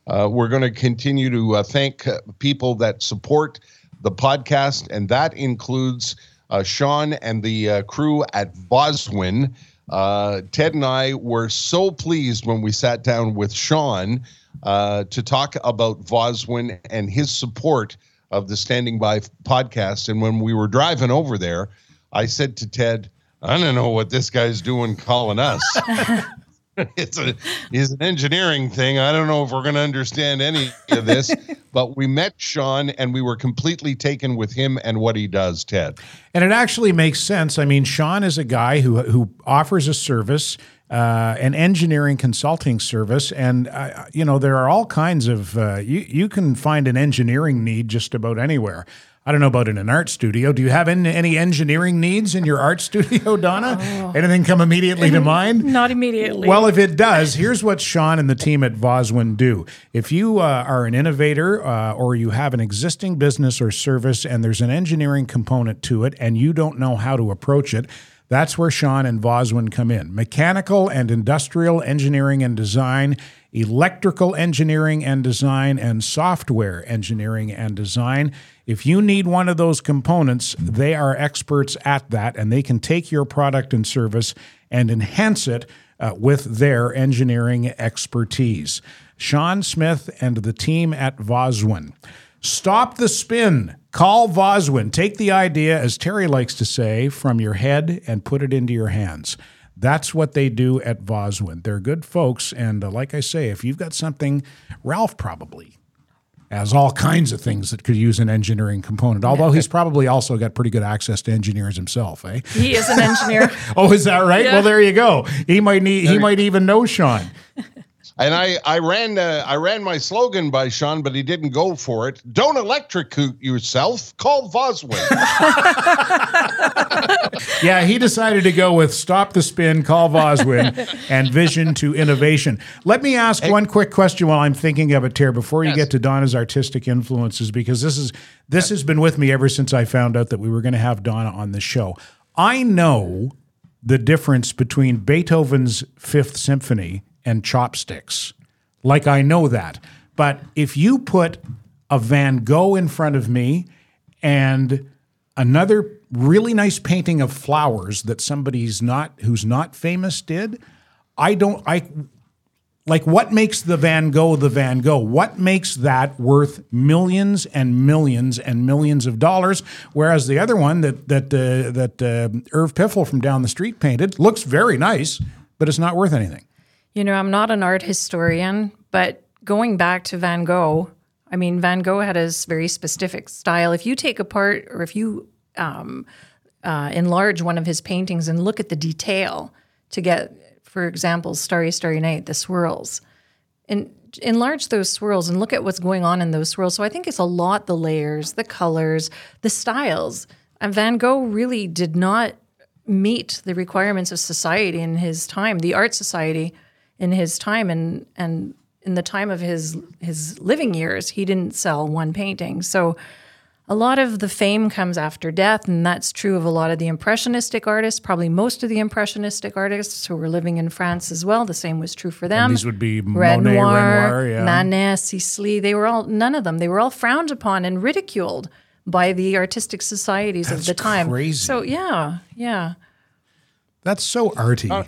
uh, we're going to continue to uh, thank uh, people that support the podcast, and that includes uh, Sean and the crew at Voswin. Ted and I were so pleased when we sat down with Sean to talk about Voswin and his support of the Standing By podcast. And when we were driving over there, I said to Ted, I don't know what this guy's doing calling us. it's a it's an engineering thing. I don't know if we're going to understand any of this, but we met Sean and we were completely taken with him and what he does, Ted. And it actually makes sense. I mean, Sean is a guy who who offers a service uh, an engineering consulting service, and uh, you know there are all kinds of uh, you you can find an engineering need just about anywhere. I don't know about in an art studio. Do you have any, any engineering needs in your art studio, Donna? Oh. Anything come immediately to mind? Not immediately. Well, if it does, here's what Sean and the team at Voswin do. If you uh, are an innovator uh, or you have an existing business or service and there's an engineering component to it and you don't know how to approach it, that's where Sean and Voswin come in. Mechanical and industrial engineering and design, electrical engineering and design, and software engineering and design. If you need one of those components, they are experts at that, and they can take your product and service and enhance it uh, with their engineering expertise. Sean Smith and the team at Voswin. Stop the spin. Call Voswin. Take the idea, as Terry likes to say, from your head and put it into your hands. That's what they do at Voswin. They're good folks. And uh, like I say, if you've got something, Ralph probably has all kinds of things that could use an engineering component. Although he's probably also got pretty good access to engineers himself, eh? He is an engineer. oh, is that right? Yeah. Well, there you go. He might need. He might even know Sean. And I, I ran uh, I ran my slogan by Sean, but he didn't go for it. Don't electrocute yourself. Call Voswin. yeah, he decided to go with stop the spin, call Voswin, and vision to innovation. Let me ask hey. one quick question while I'm thinking of it, Ter, before you yes. get to Donna's artistic influences, because this is this yes. has been with me ever since I found out that we were going to have Donna on the show. I know the difference between Beethoven's Fifth Symphony and chopsticks. Like I know that. But if you put a Van Gogh in front of me and another really nice painting of flowers that somebody's not who's not famous did, I don't I like what makes the Van Gogh the Van Gogh? What makes that worth millions and millions and millions of dollars? Whereas the other one that that uh, that uh, Irv Piffle from down the street painted looks very nice, but it's not worth anything. You know, I'm not an art historian, but going back to Van Gogh, I mean, Van Gogh had his very specific style. If you take apart or if you um, uh, enlarge one of his paintings and look at the detail to get, for example, Starry, Starry Night, the swirls, and enlarge those swirls and look at what's going on in those swirls. So I think it's a lot the layers, the colors, the styles. And Van Gogh really did not meet the requirements of society in his time, the art society in his time and and in the time of his his living years, he didn't sell one painting. So a lot of the fame comes after death, and that's true of a lot of the impressionistic artists. Probably most of the impressionistic artists who were living in France as well. The same was true for them. And these would be Renoir, Monet, Renoir, yeah. Manet, Sisley. They were all none of them. They were all frowned upon and ridiculed by the artistic societies of the time. crazy. So yeah, yeah, That's so arty. it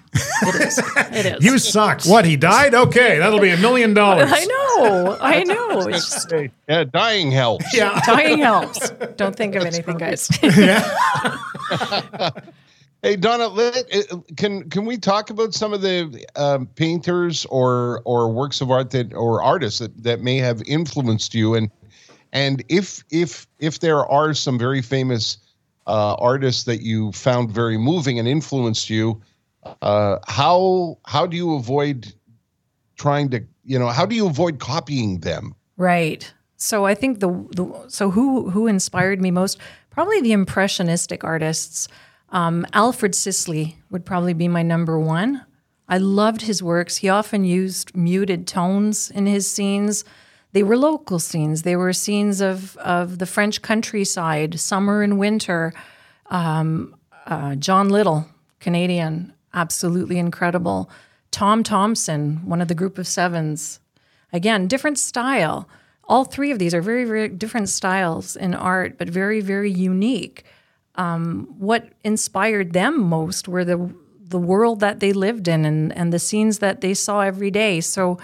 is. It is. you suck. What? He died? Okay, that'll be a million dollars. I know. I know. Just Yeah, dying helps. Yeah. dying helps. Don't think of anything, guys. yeah. Hey Donna, let, uh, can can we talk about some of the um, painters or or works of art that or artists that, that may have influenced you and and if if if there are some very famous uh, artists that you found very moving and influenced you, uh, how how do you avoid trying to you know how do you avoid copying them? Right. So I think the, the so who who inspired me most? Probably the impressionistic artists. Um, Alfred Sisley would probably be my number one. I loved his works. He often used muted tones in his scenes. They were local scenes. They were scenes of of the French countryside, summer and winter. Um, uh, John Little, Canadian, absolutely incredible. Tom Thomson, one of the group of sevens, again, different style. All three of these are very, very different styles in art, but very, very unique. Um, what inspired them most were the the world that they lived in and, and the scenes that they saw every day. So,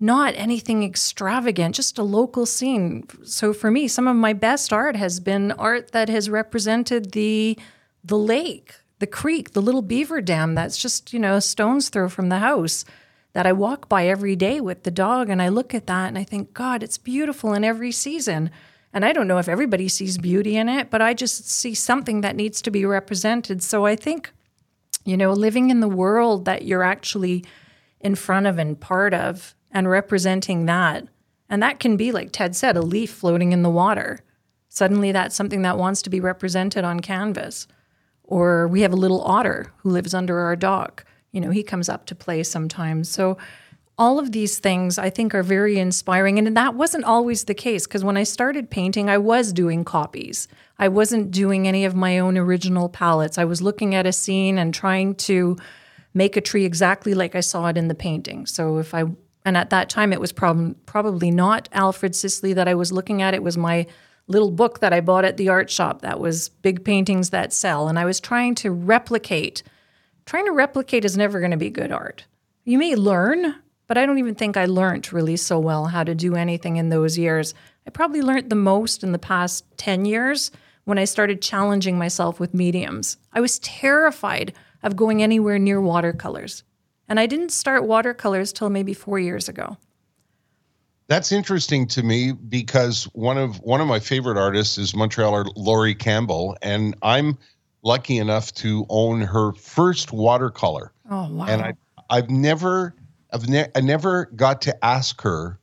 not anything extravagant, just a local scene. So, for me, some of my best art has been art that has represented the the lake, the creek, the little beaver dam that's just you know a stone's throw from the house that I walk by every day with the dog and I look at that and I think, God, it's beautiful in every season. And I don't know if everybody sees beauty in it, but I just see something that needs to be represented. So I think, you know, living in the world that you're actually in front of and part of and representing that. And that can be, like Ted said, a leaf floating in the water. Suddenly that's something that wants to be represented on canvas. Or we have a little otter who lives under our dock you know, he comes up to play sometimes. So all of these things I think are very inspiring. And that wasn't always the case because when I started painting, I was doing copies. I wasn't doing any of my own original palettes. I was looking at a scene and trying to make a tree exactly like I saw it in the painting. So if I, and at that time, it was prob- probably not Alfred Sisley that I was looking at, it was my little book that I bought at the art shop that was Big Paintings That Sell. And I was trying to replicate trying to replicate is never going to be good art. You may learn, but I don't even think I learned really so well how to do anything in those years. I probably learned the most in the past 10 years when I started challenging myself with mediums. I was terrified of going anywhere near watercolors. And I didn't start watercolors till maybe 4 years ago. That's interesting to me because one of one of my favorite artists is Montrealer Laurie Campbell, and I'm lucky enough to own her first watercolor. Oh wow! And I, I've never, I've ne- I never got to ask her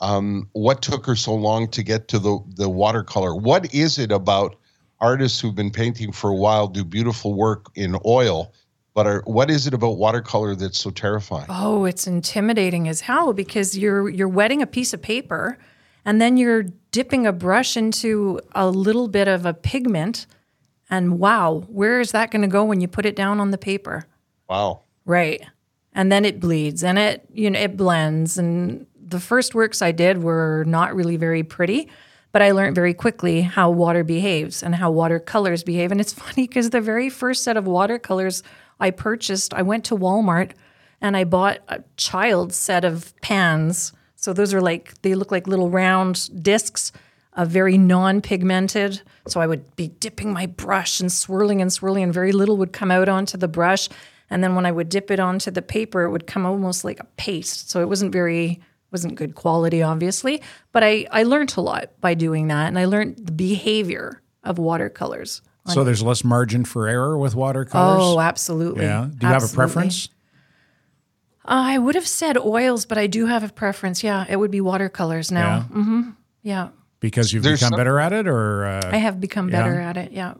um, what took her so long to get to the the watercolor. What is it about artists who've been painting for a while do beautiful work in oil, but are, what is it about watercolor that's so terrifying? Oh, it's intimidating as hell because you're you're wetting a piece of paper, and then you're dipping a brush into a little bit of a pigment and wow, where is that going to go when you put it down on the paper? Wow. Right. And then it bleeds and it you know it blends and the first works I did were not really very pretty, but I learned very quickly how water behaves and how watercolors behave and it's funny because the very first set of watercolors I purchased, I went to Walmart and I bought a child set of pans. So those are like they look like little round discs uh, very non-pigmented. So I would be dipping my brush and swirling and swirling, and very little would come out onto the brush. And then when I would dip it onto the paper, it would come almost like a paste. So it wasn't very wasn't good quality, obviously. But I I learned a lot by doing that, and I learned the behavior of watercolors. So there's less margin for error with watercolors. Oh, absolutely. yeah. Do you have a preference? Uh, I would have said oils, but I do have a preference. Yeah, it would be watercolors now. Yeah. hmm Yeah, Because you've There's become some- better at it, or uh, I have become Yeah. better at it. Yeah.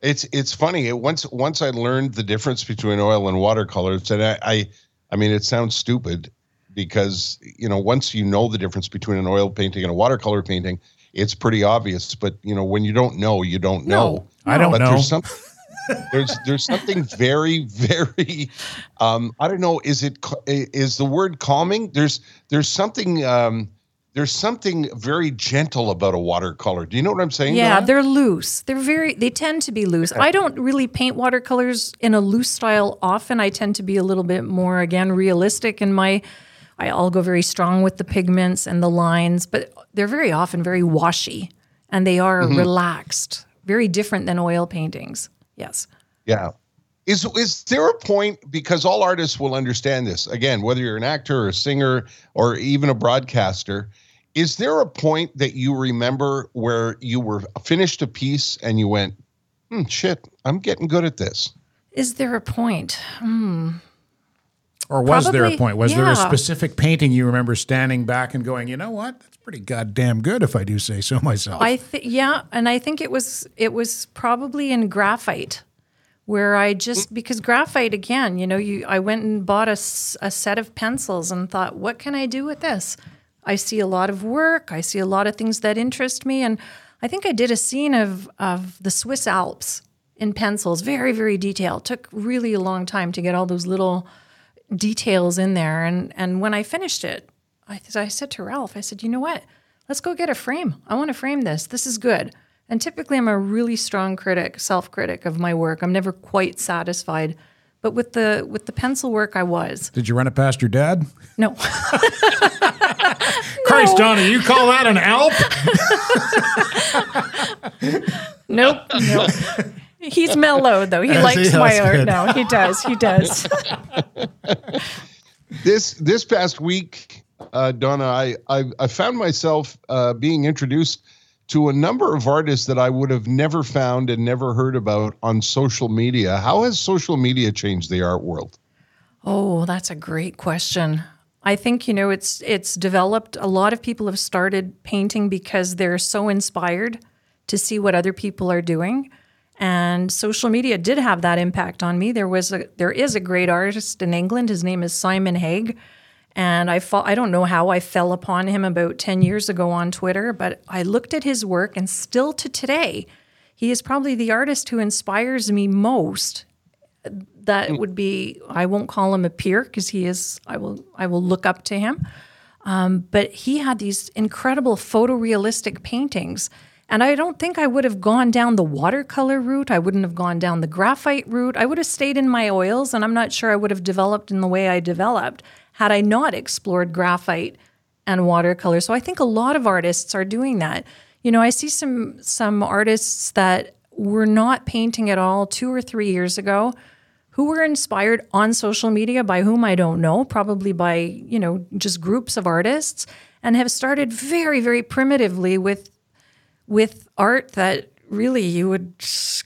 It's it's funny. It, once once I learned the difference between oil and watercolors, and I, I I mean it sounds stupid because you know once you know the difference between an oil painting and a watercolor painting, it's pretty obvious. But you know when you don't know, you don't know. I don't but know. there's some there's there's something very very um I don't know is it is the word calming there's there's something um there's something very gentle about a watercolor. Do you know what I'm saying? Yeah, Donna? they're loose. They're very. They tend to be loose. I don't really paint watercolors in a loose style often. I tend to be a little bit more again realistic in my. I'll go very strong with the pigments and the lines, but they're very often very washy, and they are relaxed. Very different than oil paintings. Yes. Yeah. Is is there a point because all artists will understand this again whether you're an actor or a singer or even a broadcaster is there a point that you remember where you were finished a piece and you went hmm, shit I'm getting good at this Is there a point? Or was there a point? Was there a specific painting you remember standing back and going, you know what? That's pretty goddamn good if I do say so myself. I think yeah, and I think it was it was probably in graphite where I just because graphite again, you know, you I went and bought a, a set of pencils and thought, what can I do with this? I see a lot of work, I see a lot of things that interest me, and I think I did a scene of of the Swiss Alps in pencils, very very detailed. Took really a long time to get all those little details in there, and and when I finished it, I, I said to Ralph, I said, you know what? Let's go get a frame. I want to frame this. This is good. And typically, I'm a really strong critic, self-critic of my work. I'm never quite satisfied, but with the with the pencil work, I was. Did you run it past your dad? No, Christ, Donnie, you call that an Alp? nope, nope. He's mellow though. He Is likes he? my art. good. No, he does. He does. this this past week uh, Donna I, I I found myself uh, being introduced to a number of artists that I would have never found and never heard about on social media how has social media changed the art world Oh, that's a great question. I think you know it's it's developed. A lot of people have started painting because they're so inspired to see what other people are doing, and social media did have that impact on me. There was a there is a great artist in England. His name is Simon Haigh, and I fall, I don't know how I fell upon him about ten years ago on Twitter, but I looked at his work, and still to today, he is probably the artist who inspires me most that would be I won't call him a peer because he is I will I will look up to him. Um, but he had these incredible photorealistic paintings. And I don't think I would have gone down the watercolor route. I wouldn't have gone down the graphite route. I would have stayed in my oils, and I'm not sure I would have developed in the way I developed had I not explored graphite and watercolor. So I think a lot of artists are doing that. You know, I see some some artists that were not painting at all two or three years ago who were inspired on social media by whom I don't know, probably by, you know, just groups of artists and have started very very primitively with with art that really you would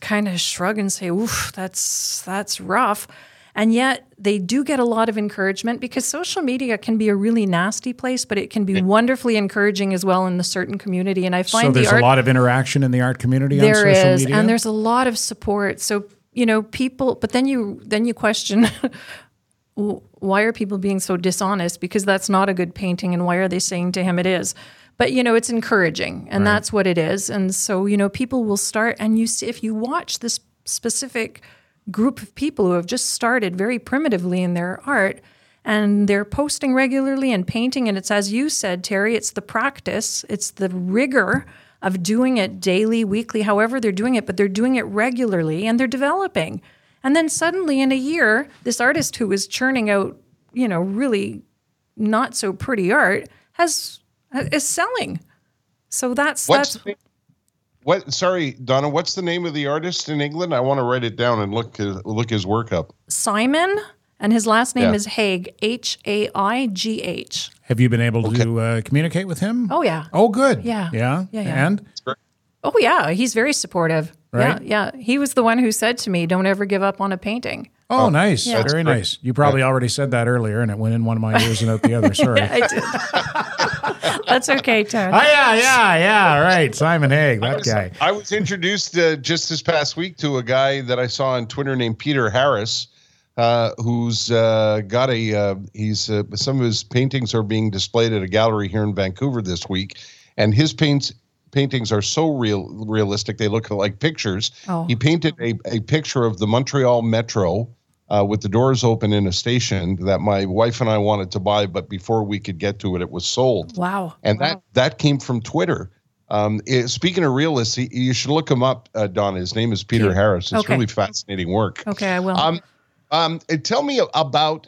kind of shrug and say, "Oof, that's that's rough." And yet they do get a lot of encouragement because social media can be a really nasty place, but it can be wonderfully encouraging as well in the certain community. And I find So there's the art a lot of interaction in the art community on there social is, media. and there's a lot of support. So you know, people. But then you then you question. Why are people being so dishonest? Because that's not a good painting, and why are they saying to him it is? But you know, it's encouraging, and that's what it is. And so you know, people will start, and you see if you watch this specific group of people who have just started very primitively in their art, and they're posting regularly and painting, and it's as you said, Terry, it's the practice, it's the rigor of doing it daily, weekly, however they're doing it, but they're doing it regularly and they're developing. And then suddenly in a year, this artist who was churning out, you know, really not so pretty art has is selling. So that's What's that's the what? Sorry, Donna. What's the name of the artist in England? I want to write it down and look his, look his work up. Simon, and his last name Yeah. is Haigh, H A I G H. Have you been able to uh, communicate with him? Oh yeah. Oh, good. Yeah. Yeah. Yeah, yeah. And Oh yeah, he's very supportive. Right. Yeah, yeah. He was the one who said to me, "Don't ever give up on a painting." oh, nice. That's Very great. nice. You probably already said that earlier, and it went in one of my ears and out the other. Sorry. I did. That's okay, Todd. Oh yeah, yeah, yeah. Right, Simon Haigh, that guy. I was introduced uh, just this past week to a guy that I saw on Twitter named Peter Harris, uh, who's uh, got a uh, he's uh, some of his paintings are being displayed at a gallery here in Vancouver this week, and his paints paintings are so real realistic they look like pictures. Oh. He painted a, a picture of the Montreal Metro uh, with the doors open in a station that my wife and I wanted to buy, but before we could get to it, it was sold. Wow. And wow. that that came from Twitter. Um, it, speaking of realists, he, you should look him up, uh, Donna. His name is Peter Harris. It's Okay. really fascinating work. Okay, I will. Um, um, and tell me about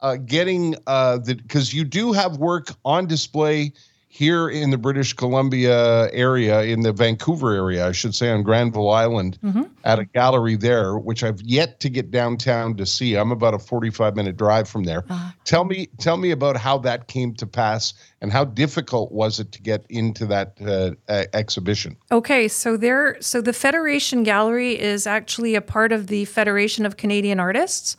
uh, getting uh, the because you do have work on display here in the British Columbia area, in the Vancouver area, I should say, on Granville Island, at a gallery there, which I've yet to get downtown to see. I'm about a 45 minute drive from there. Tell me, tell me about how that came to pass and how difficult was it to get into that uh, uh, exhibition. Okay, so there so the Federation Gallery is actually a part of the Federation of Canadian Artists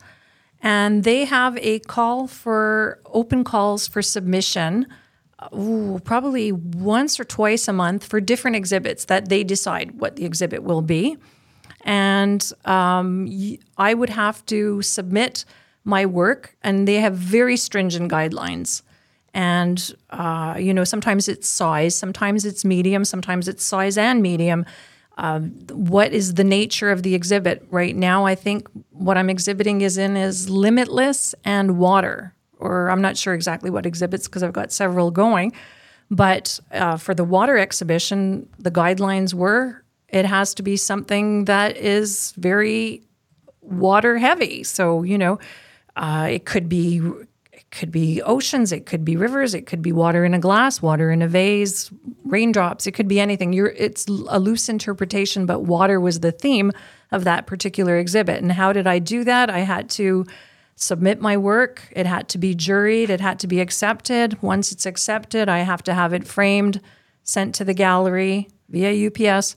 and they have a call for open calls for submission ooh, probably once or twice a month for different exhibits that they decide what the exhibit will be. And um, I would have to submit my work, and they have very stringent guidelines. And, uh, you know, sometimes it's size, sometimes it's medium, sometimes it's size and medium. Um, what is the nature of the exhibit? Right now, I think what I'm exhibiting is in is limitless and water, or I'm not sure exactly what exhibits because I've got several going. But uh, for the water exhibition, the guidelines were it has to be something that is very water heavy. So you know, uh, it could be it could be oceans, it could be rivers, it could be water in a glass, water in a vase, raindrops. It could be anything. You're, it's a loose interpretation, but water was the theme of that particular exhibit. And how did I do that? I had to submit my work. It had to be juried. It had to be accepted. Once it's accepted, I have to have it framed, sent to the gallery via UPS,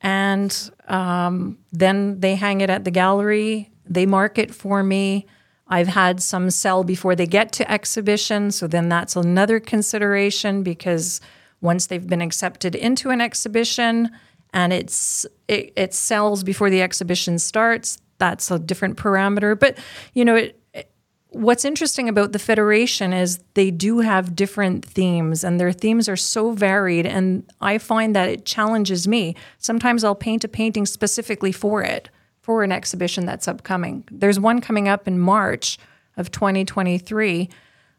and um, then they hang it at the gallery. They mark it for me. I've had some sell before they get to exhibition, so then that's another consideration because once they've been accepted into an exhibition and it's it, it sells before the exhibition starts, that's a different parameter. But you know, it, it- what's interesting about the federation is they do have different themes and their themes are so varied and I find that it challenges me. Sometimes I'll paint a painting specifically for it, for an exhibition that's upcoming. There's one coming up in March of 2023.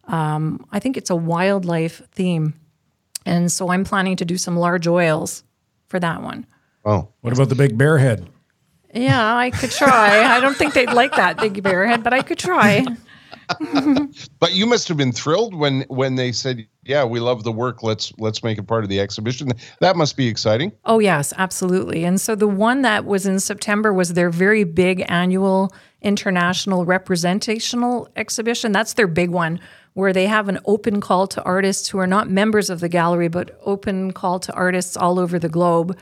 Um, I think it's a wildlife theme. And so I'm planning to do some large oils for that one. Oh, What about the big bear head? Yeah, I could try. I don't think they'd like that big bear head, but I could try. But you must have been thrilled when when they said, "Yeah, we love the work. Let's let's make it part of the exhibition." That must be exciting. Oh, yes, absolutely. And so the one that was in September was their very big annual international representational exhibition. That's their big one, where they have an open call to artists who are not members of the gallery, but open call to artists all over the globe.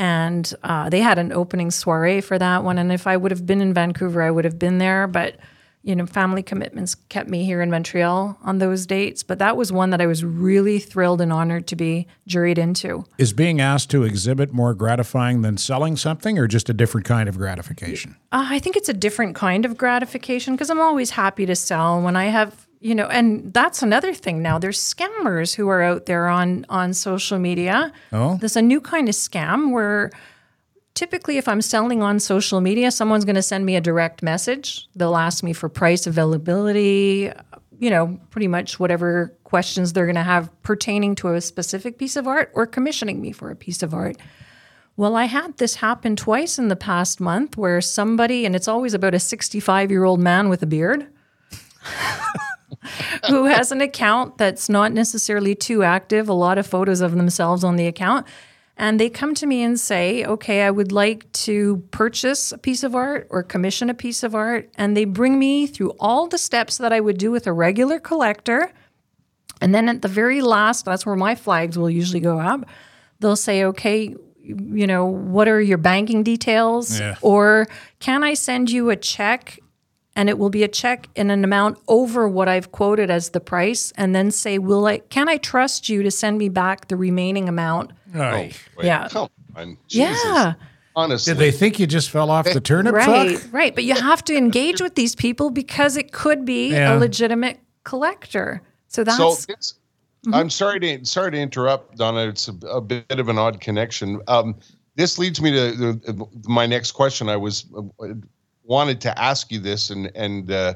And uh, they had an opening soiree for that one. And if I would have been in Vancouver, I would have been there. But you know, family commitments kept me here in Montreal on those dates. But that was one that I was really thrilled and honored to be juried into. Is being asked to exhibit more gratifying than selling something or just a different kind of gratification? Uh, I think it's a different kind of gratification because I'm always happy to sell when I have, you know, and that's another thing now. There's scammers who are out there on on social media. Oh? There's a new kind of scam where typically if I'm selling on social media, someone's going to send me a direct message. They'll ask me for price availability, you know, pretty much whatever questions they're going to have pertaining to a specific piece of art or commissioning me for a piece of art. Well, I had this happen twice in the past month where somebody, and it's always about a 65 year old man with a beard, who has an account that's not necessarily too active, a lot of photos of themselves on the account. And they come to me and say, okay, I would like to purchase a piece of art or commission a piece of art. And they bring me through all the steps that I would do with a regular collector. And then at the very last, that's where my flags will usually go up. They'll say, okay, you know, what are your banking details? Yeah. Or can I send you a check and it will be a check in an amount over what I've quoted as the price and then say, will I, can I trust you to send me back the remaining amount? Right. Wait, Yeah. Come Yeah. Honestly. Did they think you just fell off the turnip Right, truck? right. But you have to engage with these people because it could be Yeah. a legitimate collector. So that's so this, I'm sorry to sorry to interrupt, Donna. It's a, a bit of an odd connection. Um, this leads me to the, my next question. I was uh, wanted to ask you this and and uh,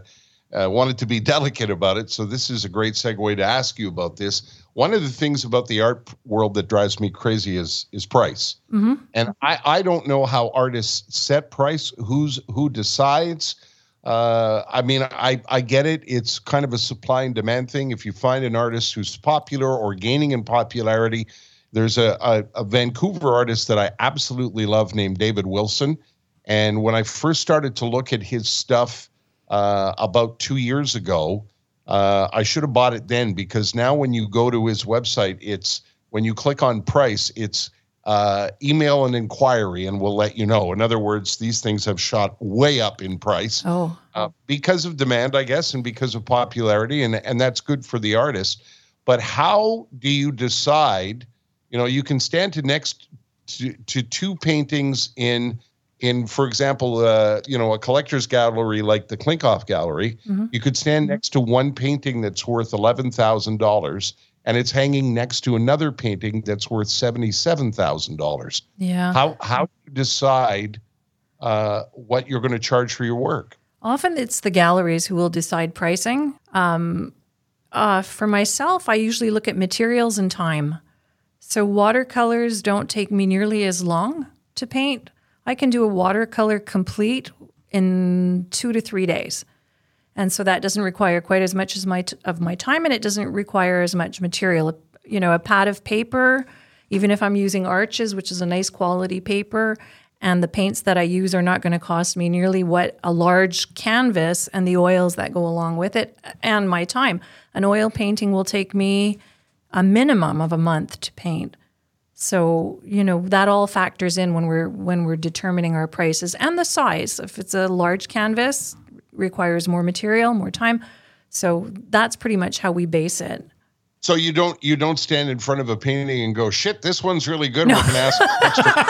uh, wanted to be delicate about it. So this is a great segue to ask you about this. One of the things about the art world that drives me crazy is is price, Mm-hmm. and I I don't know how artists set price. Who's who decides? Uh, I mean, I I get it. It's kind of a supply and demand thing. If you find an artist who's popular or gaining in popularity, there's a, a, a Vancouver artist that I absolutely love named David Wilson. And when I first started to look at his stuff uh, about two years ago, uh, I should have bought it then because now when you go to his website, it's when you click on price, it's uh, email an inquiry and we'll let you know. In other words, these things have shot way up in price Oh, uh, because of demand, I guess, and because of popularity, and and that's good for the artist. But how do you decide? You know, you can stand to next to, to two paintings in in, for example, uh, you know, a collector's gallery like the Klinkoff Gallery. Mhm. You could stand next to one painting that's worth eleven thousand dollars, and it's hanging next to another painting that's worth seventy seven thousand dollars. yeah. How how do you decide uh, what you're going to charge for your work? Often it's the galleries who will decide pricing. Um, uh, for myself, I usually look at materials and time. So watercolors don't take me nearly as long to paint. I can do a watercolor complete in two to three days. And so that doesn't require quite as much as my t- of my time, and it doesn't require as much material. You know, a pad of paper, even if I'm using Arches, which is a nice quality paper, and the paints that I use are not going to cost me nearly what a large canvas and the oils that go along with it, and my time. An oil painting will take me a minimum of a month to paint. So you know that all factors in when we're when we're determining our prices and the size. If it's a large canvas, requires more material, more time. So that's pretty much how we base it. So you don't you don't stand in front of a painting and go, "Shit, this one's really good. We're gonna ask for extra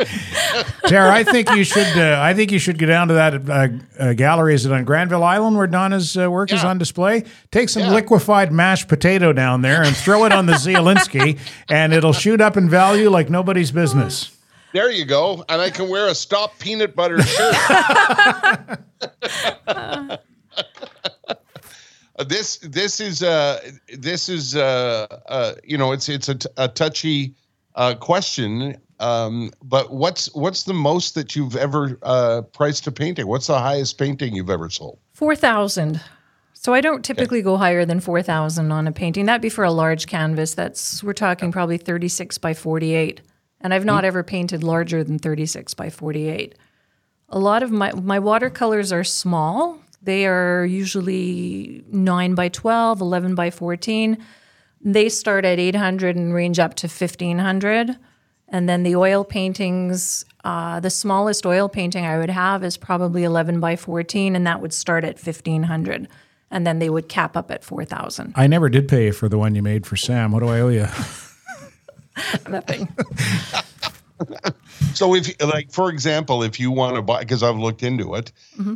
rent." Tara, I think you should. Uh, I think you should go down to that uh, uh, gallery. Is it on Granville Island where Donna's uh, work is on display? Take some Yeah. liquefied mashed potato down there and throw it on the Zielinski, and it'll shoot up in value like nobody's business. There you go, and I can wear a stop peanut butter shirt. This this is uh this is uh, uh you know it's it's a, t- a touchy uh question um but what's what's the most that you've ever uh priced a painting what's the highest painting you've ever sold Four thousand. So I don't typically go higher than four thousand on a painting. That'd be for a large canvas. That's we're talking probably thirty six by forty eight. And I've not ever painted larger than thirty six by forty eight. A lot of my my watercolors are small. They are usually 9 by 12, 11 by 14. They start at 800 and range up to 1500. And then the oil paintings, uh, the smallest oil painting I would have is probably 11 by 14, and that would start at 1500. And then they would cap up at 4000. I never did pay for the one you made for Sam. What do I owe you? Nothing. So if like for example, if you want to buy because I've looked into it,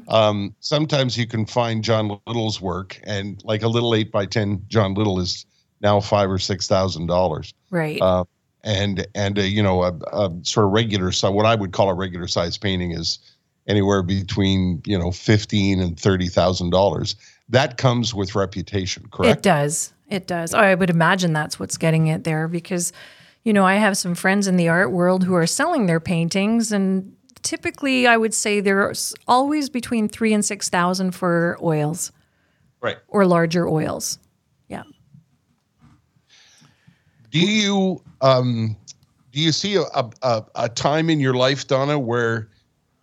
um, sometimes you can find John Little's work and like a little eight by ten John Little is now five or six thousand dollars. Right. Uh, and and uh, you know a, a sort of regular size what I would call a regular size painting is anywhere between you know fifteen and thirty thousand dollars. That comes with reputation, correct? It does. It does. I would imagine that's what's getting it there because, you know, I have some friends in the art world who are selling their paintings, and typically I would say there's always between three and six thousand for oils Right. or larger oils. Yeah. Do you um, do you see a, a, a time in your life, Donna, where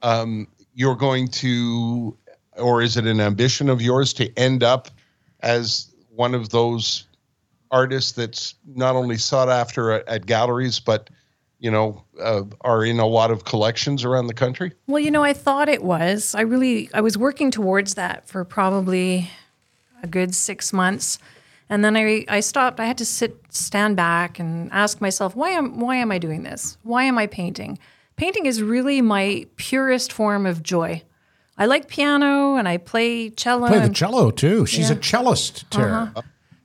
um, you're going to, or is it an ambition of yours to end up as one of those artists that's not only sought after at, at galleries, but you know, uh, are in a lot of collections around the country? Well, you know, I thought it was. I really, I was working towards that for probably a good six months, and then I, I stopped. I had to sit, stand back, and ask myself, why am, why am I doing this? Why am I painting? Painting is really my purest form of joy. I like piano and I play cello. Play the and cello too. She's a cellist, Tara.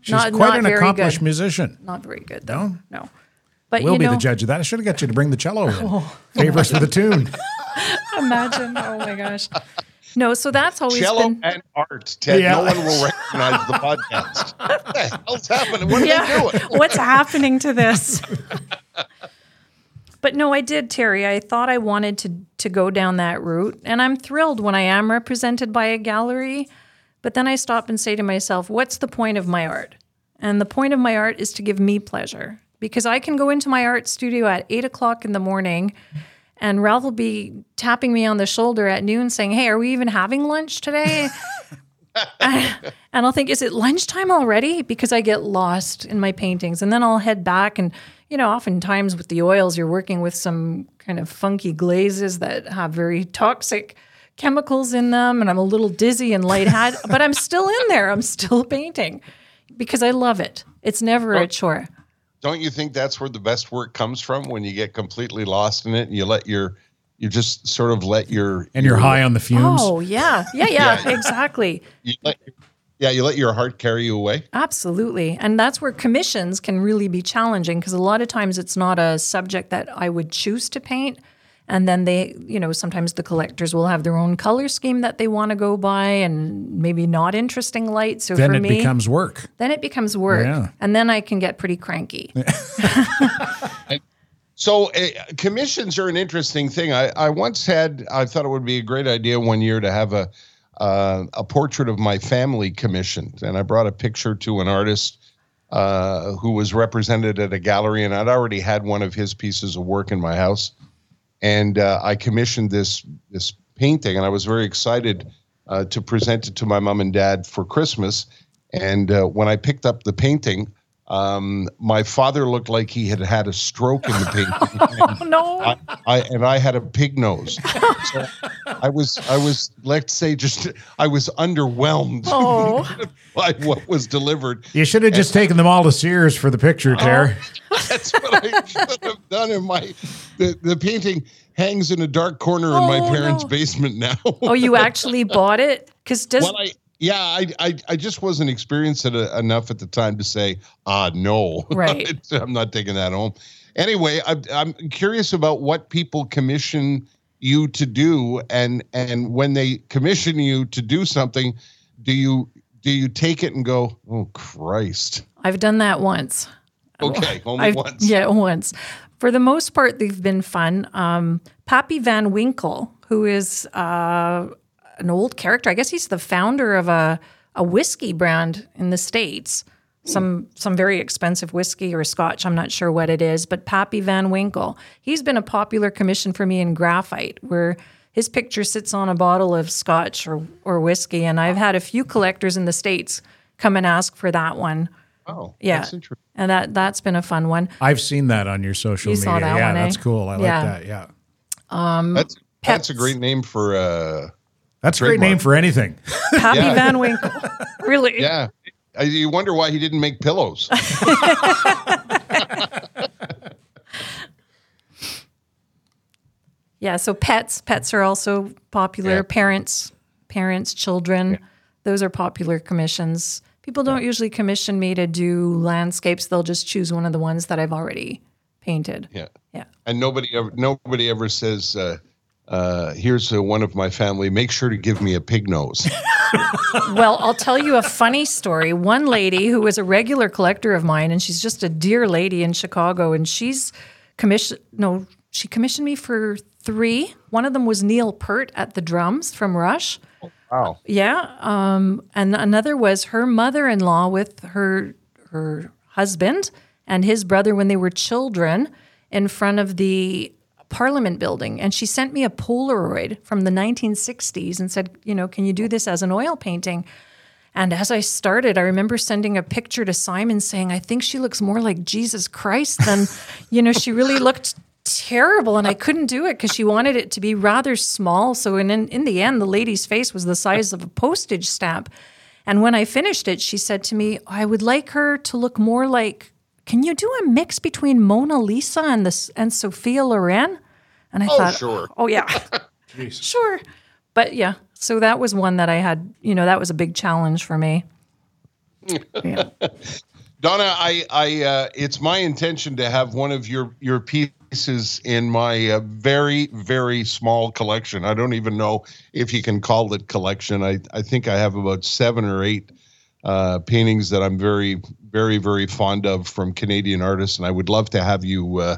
She's Not- quite not an accomplished good. musician. not very good though. No? No, but We'll you be know, Oh. the judge of that. I should have got you to bring the cello in. Favor us with a tune. imagine. Oh my gosh. No, so that's always Cello been. and art, Ted. Yeah. No one will recognize the podcast. what the hell's happening? What are Yeah. they doing? What's happening to this? but no, I did, Terry. I thought I wanted to to go down that route, and I'm thrilled when I am represented by a gallery. But then I stop and say to myself, what's the point of my art? And the point of my art is to give me pleasure because I can go into my art studio at eight o'clock in the morning. And Ralph will be tapping me on the shoulder at noon saying, Hey, are we even having lunch today? and I'll think, is it lunchtime already? Because I get lost in my paintings. And then I'll head back. And, you know, oftentimes with the oils, you're working with some kind of funky glazes that have very toxic chemicals in them. And I'm a little dizzy and lightheaded, but I'm still in there. I'm still painting because I love it. It's never a chore. Don't you think that's where the best work comes from when you get completely lost in it and you let your you just sort of let your And you're your- high on the fumes. Oh, yeah. Yeah, yeah, exactly. you let, yeah you let your heart carry you away Absolutely. And that's where commissions can really be challenging because a lot of times it's not a subject that I would choose to paint. And then they, you know, sometimes the collectors will have their own color scheme that they want to go by and maybe not interesting light. So for me then for it me, becomes work. then it becomes work. Yeah. And then I can get pretty cranky. so uh, commissions are an interesting thing I, I once had i thought it would be a great idea one year to have a uh, a portrait of my family commissioned and i brought a picture to an artist uh, who was represented at a gallery and i'd already had one of his pieces of work in my house and uh, I commissioned this this painting, and I was very excited uh, to present it to my mom and dad for Christmas. And uh, when I picked up the painting, um, my father looked like he had had a stroke in the painting. oh, no. I, I and I had a pig nose. So I was I was let's say just I was underwhelmed oh, by what was delivered. You should have just taken them all to Sears for the picture, Ter. That's what I should have done. In my the, the painting hangs in a dark corner in my Oh, parents' no. basement now. oh, you actually bought it? Because does well, I yeah, I, I I just wasn't experienced it enough at the time to say, ah, no, Right. I'm not taking that home. Anyway, I, I'm curious about what people commission you to do, and and when they commission you to do something, do you do you take it and go, oh Christ? I've done that once. Okay, only I've- once. Yeah, once. For the most part, they've been fun. Um, Pappy Van Winkle, who is uh, an old character, I guess he's the founder of a, a whiskey brand in the States. Some some very expensive whiskey or scotch, I'm not sure what it is, but Pappy Van Winkle. He's been a popular commission for me in graphite, where his picture sits on a bottle of scotch or, or whiskey. And I've had a few collectors in the States come and ask for that one. Oh, Yeah. that's interesting. And that that's been a fun one. I've seen that on your social You media. saw that yeah, one, eh? that's cool. I Yeah. like that. Yeah. That's that's a great name for uh That's a great name for anything. Pappy Yeah. Van Winkle. Really? yeah. You wonder why he didn't make pillows. Yeah. So pets, pets are also popular. Yeah. Parents, parents, children, those are popular commissions. People don't usually commission me to do landscapes. They'll just choose one of the ones that I've already painted. yeah. Yeah. And nobody ever nobody ever says uh uh, here's uh, one of my family. Make sure to give me a pig nose. Well, I'll tell you a funny story. One lady who was a regular collector of mine, and she's just a dear lady in Chicago, and she's commissioned, no, she commissioned me for three. One of them was Neil Peart at the drums from Rush. Wow. Yeah. Um, and another was her mother in law with her her husband and his brother when they were children in front of the Parliament building. And she sent me a Polaroid from the 1960s and said, you know, can you do this as an oil painting? And as I started, I remember sending a picture to Simon saying, I think she looks more like Jesus Christ than, you know, she really looked terrible. And I couldn't do it because she wanted it to be rather small. So in, in, in the end, the lady's face was the size of a postage stamp. And when I finished it, she said to me, I would like her to look more like, can you do a mix between Mona Lisa and this and Sophia Loren? And I Oh, thought, sure. oh yeah, sure. But yeah, so that was one that I had, you know, that was a big challenge for me. Yeah. Donna, I, I, uh, it's my intention to have one of your your pieces in my uh, very, very small collection. I don't even know if you can call it collection. I, I think I have about seven or eight uh, paintings that I'm very, very, very fond of from Canadian artists, and I would love to have you. Uh,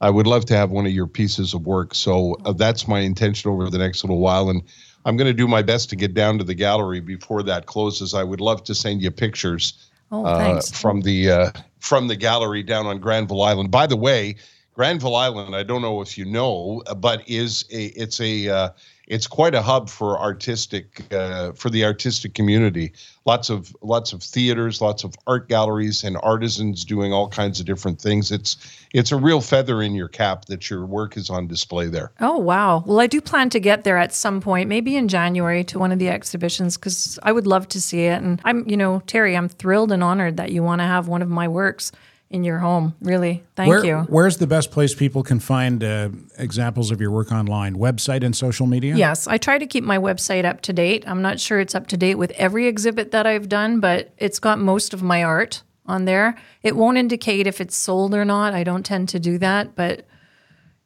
I would love to have one of your pieces of work. So uh, that's my intention over the next little while, and I'm going to do my best to get down to the gallery before that closes. I would love to send you pictures Oh, uh, from the uh, from the gallery down on Granville Island. By the way, Granville Island, I don't know if you know, but is a it's a uh, it's quite a hub for artistic uh, for the artistic community. Lots of lots of theaters, lots of art galleries, and artisans doing all kinds of different things. It's it's a real feather in your cap that your work is on display there. Oh, wow. Well, I do plan to get there at some point, maybe in January to one of the exhibitions because I would love to see it. And I'm, you know, Terry, I'm thrilled and honored that you want to have one of my works in your home. Really. Thank Where- you. Where's the best place people can find uh, examples of your work online? Website and social media? Yes, I try to keep my website up to date. I'm not sure it's up to date with every exhibit that I've done, but it's got most of my art on there. It won't indicate if it's sold or not. I don't tend to do that, but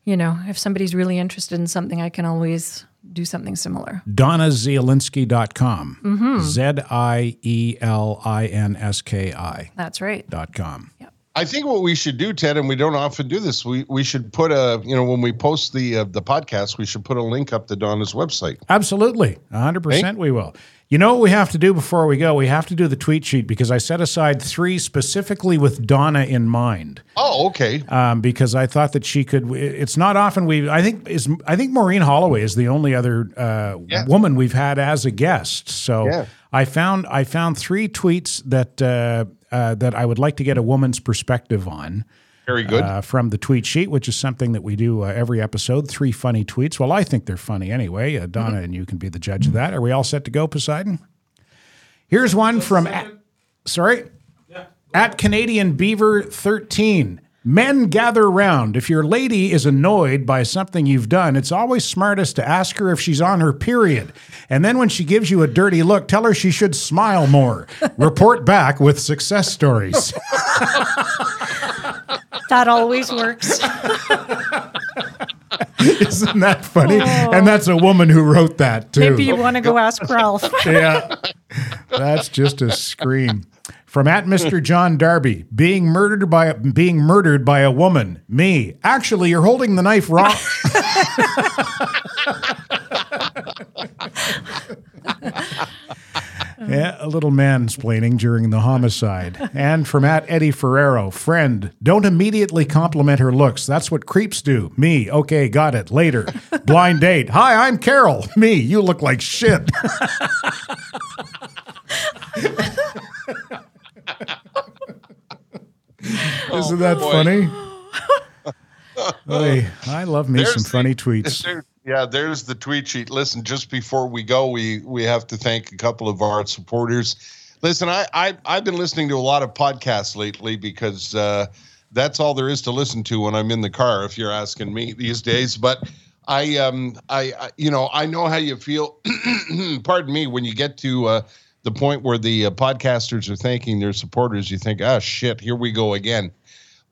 you know, if somebody's really interested in something, I can always do something similar. DonnaZielinski.com. Mm-hmm. Z I E L I N S K I That's right. dot com. I think what we should do, Ted, and we don't often do this. We we should put a you know when we post the uh, the podcast, we should put a link up to Donna's website. Absolutely. 100% we will. You know what we have to do before we go? We have to do the tweet sheet because I set aside three specifically with Donna in mind. Oh, okay. um, because I thought that she could. It's not often we. I think is. I think Maureen Holloway is the only other uh, Yeah. woman we've had as a guest. So Yeah. I found I found three tweets that uh, uh, that I would like to get a woman's perspective on. Very good. Uh, from the tweet sheet, which is something that we do uh, every episode. Three funny tweets. Well, I think they're funny anyway. Uh, Donna and you can be the judge of that. Are we all set to go, Poseidon? Here's one from. At, sorry? At Canadian Beaver 13. Men gather round. If your lady is annoyed by something you've done, it's always smartest to ask her if she's on her period. And then when she gives you a dirty look, tell her she should smile more. Report back with success stories. That always works. Isn't that funny? And that's a woman who wrote that too. Maybe you want to go ask Ralph. yeah. That's just a scream. From at Mr. John Darby, being murdered by being murdered by a woman. Me. Actually, you're holding the knife wrong. yeah, a little mansplaining during the homicide. And from at Eddie Ferrero, friend, don't immediately compliment her looks. That's what creeps do. Me. Okay, got it. Later. Blind date. Hi, I'm Carol. Me. You look like shit. Isn't oh, that boy. funny? Oy, I love me There's some the- funny tweets. Yeah, there's the tweet sheet. Listen, just before we go, we we have to thank a couple of our supporters. Listen, I, I I've been listening to a lot of podcasts lately because uh, that's all there is to listen to when I'm in the car. If you're asking me these days, but I um I, I you know I know how you feel. pardon me when you get to uh, the point where the uh, podcasters are thanking their supporters. You think, ah, shit, here we go again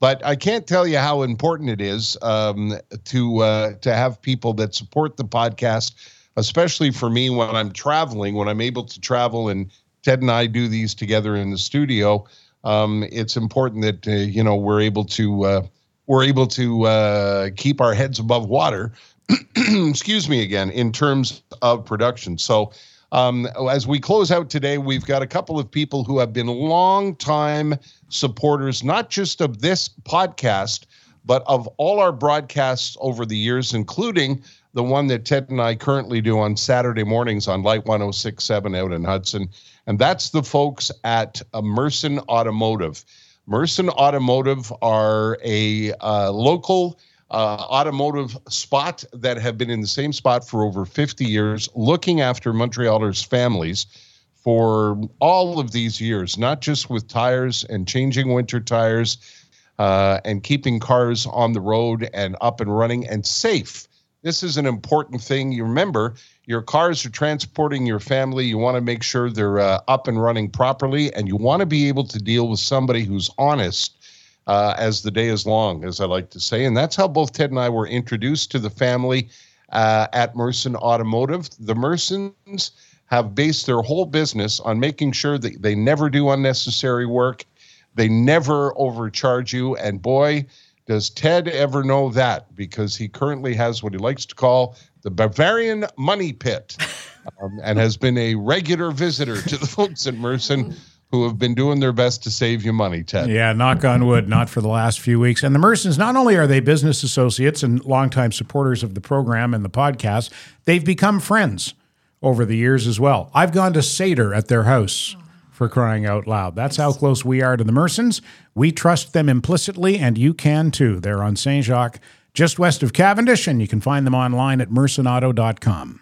but I can't tell you how important it is um, to uh, to have people that support the podcast, especially for me when I'm traveling, when I'm able to travel, and Ted and I do these together in the studio. Um, it's important that uh, you know we're able to uh, we're able to uh, keep our heads above water. excuse me again in terms of production. So. Um, as we close out today, we've got a couple of people who have been long time supporters, not just of this podcast, but of all our broadcasts over the years, including the one that Ted and I currently do on Saturday mornings on Light 1067 out in Hudson. And that's the folks at uh, Merson Automotive. Merson Automotive are a uh, local uh, automotive spot that have been in the same spot for over 50 years, looking after Montrealers' families for all of these years, not just with tires and changing winter tires uh, and keeping cars on the road and up and running and safe. This is an important thing. You remember, your cars are transporting your family. You want to make sure they're uh, up and running properly, and you want to be able to deal with somebody who's honest uh, as the day is long, as I like to say. And that's how both Ted and I were introduced to the family uh, at Merson Automotive. The Mersons have based their whole business on making sure that they never do unnecessary work, they never overcharge you. And boy, does Ted ever know that because he currently has what he likes to call the Bavarian Money Pit um, and has been a regular visitor to the folks at Merson who have been doing their best to save you money, Ted. Yeah, knock on wood, not for the last few weeks. And the Mersons, not only are they business associates and longtime supporters of the program and the podcast, they've become friends over the years as well. I've gone to Seder at their house for crying out loud. That's how close we are to the Mersons. We trust them implicitly, and you can too. They're on St. Jacques, just west of Cavendish, and you can find them online at mersonauto.com.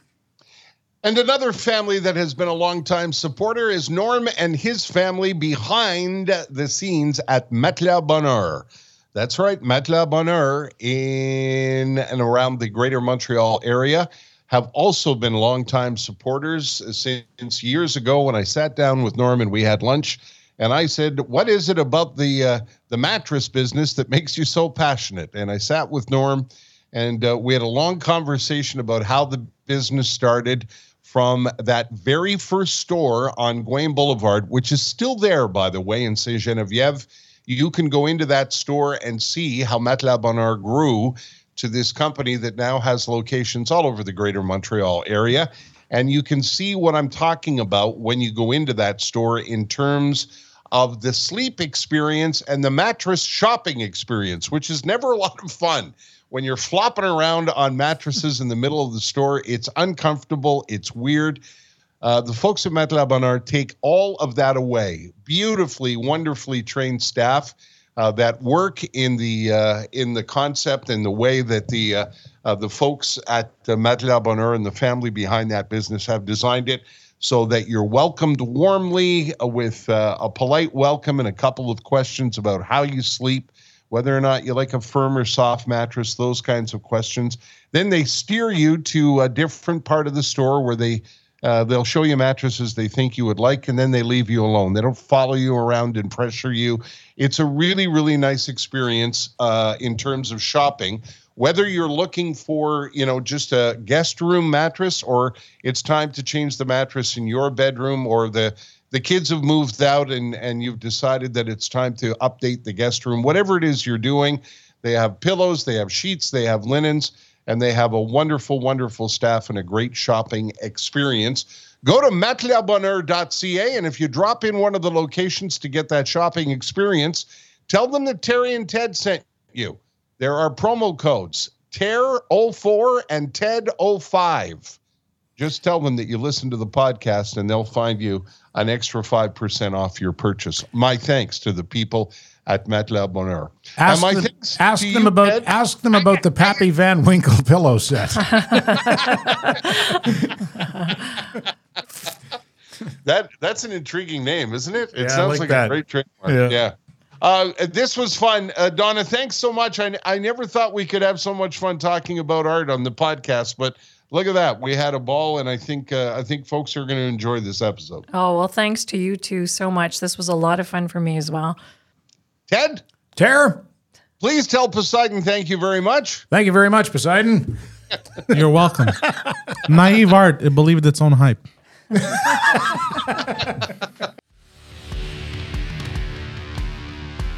And another family that has been a longtime supporter is Norm and his family behind the scenes at Matelas Bonheur. That's right, Matelas Bonheur in and around the greater Montreal area have also been longtime supporters since years ago when I sat down with Norm and we had lunch. And I said, "What is it about the uh, the mattress business that makes you so passionate?" And I sat with Norm, and uh, we had a long conversation about how the business started, from that very first store on Gouin Boulevard, which is still there, by the way, in Saint Genevieve. You can go into that store and see how Matelas Bonheur grew to this company that now has locations all over the greater Montreal area. And you can see what I'm talking about when you go into that store in terms of the sleep experience and the mattress shopping experience, which is never a lot of fun when you're flopping around on mattresses in the middle of the store, it's uncomfortable, it's weird. Uh, the folks at Matelas Bonheur take all of that away. Beautifully, wonderfully trained staff uh, that work in the uh, in the concept and the way that the uh, uh, the folks at uh, Matelas Bonheur and the family behind that business have designed it so that you're welcomed warmly with uh, a polite welcome and a couple of questions about how you sleep whether or not you like a firm or soft mattress, those kinds of questions. Then they steer you to a different part of the store where they uh, they'll show you mattresses they think you would like, and then they leave you alone. They don't follow you around and pressure you. It's a really, really nice experience uh, in terms of shopping. Whether you're looking for, you know, just a guest room mattress, or it's time to change the mattress in your bedroom, or the the kids have moved out and and you've decided that it's time to update the guest room whatever it is you're doing they have pillows they have sheets they have linens and they have a wonderful wonderful staff and a great shopping experience. Go to matelasbonheur.ca and if you drop in one of the locations to get that shopping experience tell them that terry and ted sent you there are promo codes tear04 and ted05 just tell them that you listen to the podcast and they'll find you an extra 5% off your purchase. My thanks to the people at Matelas Bonheur. Ask them, ask them about Ed? ask them about the Pappy Van Winkle pillow set. that that's an intriguing name, isn't it? It yeah, sounds like, like a great trademark. Yeah. yeah. Uh, this was fun, uh, Donna. Thanks so much. I, I never thought we could have so much fun talking about art on the podcast, but look at that. We had a ball, and I think uh, I think folks are going to enjoy this episode. Oh well, thanks to you two so much. This was a lot of fun for me as well. Ted, Tara, please tell Poseidon thank you very much. Thank you very much, Poseidon. You're welcome. Naive art, it believed its own hype.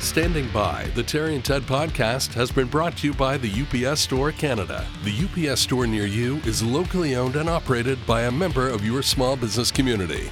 Standing by, the Terry and Ted podcast has been brought to you by the UPS Store Canada. The UPS store near you is locally owned and operated by a member of your small business community.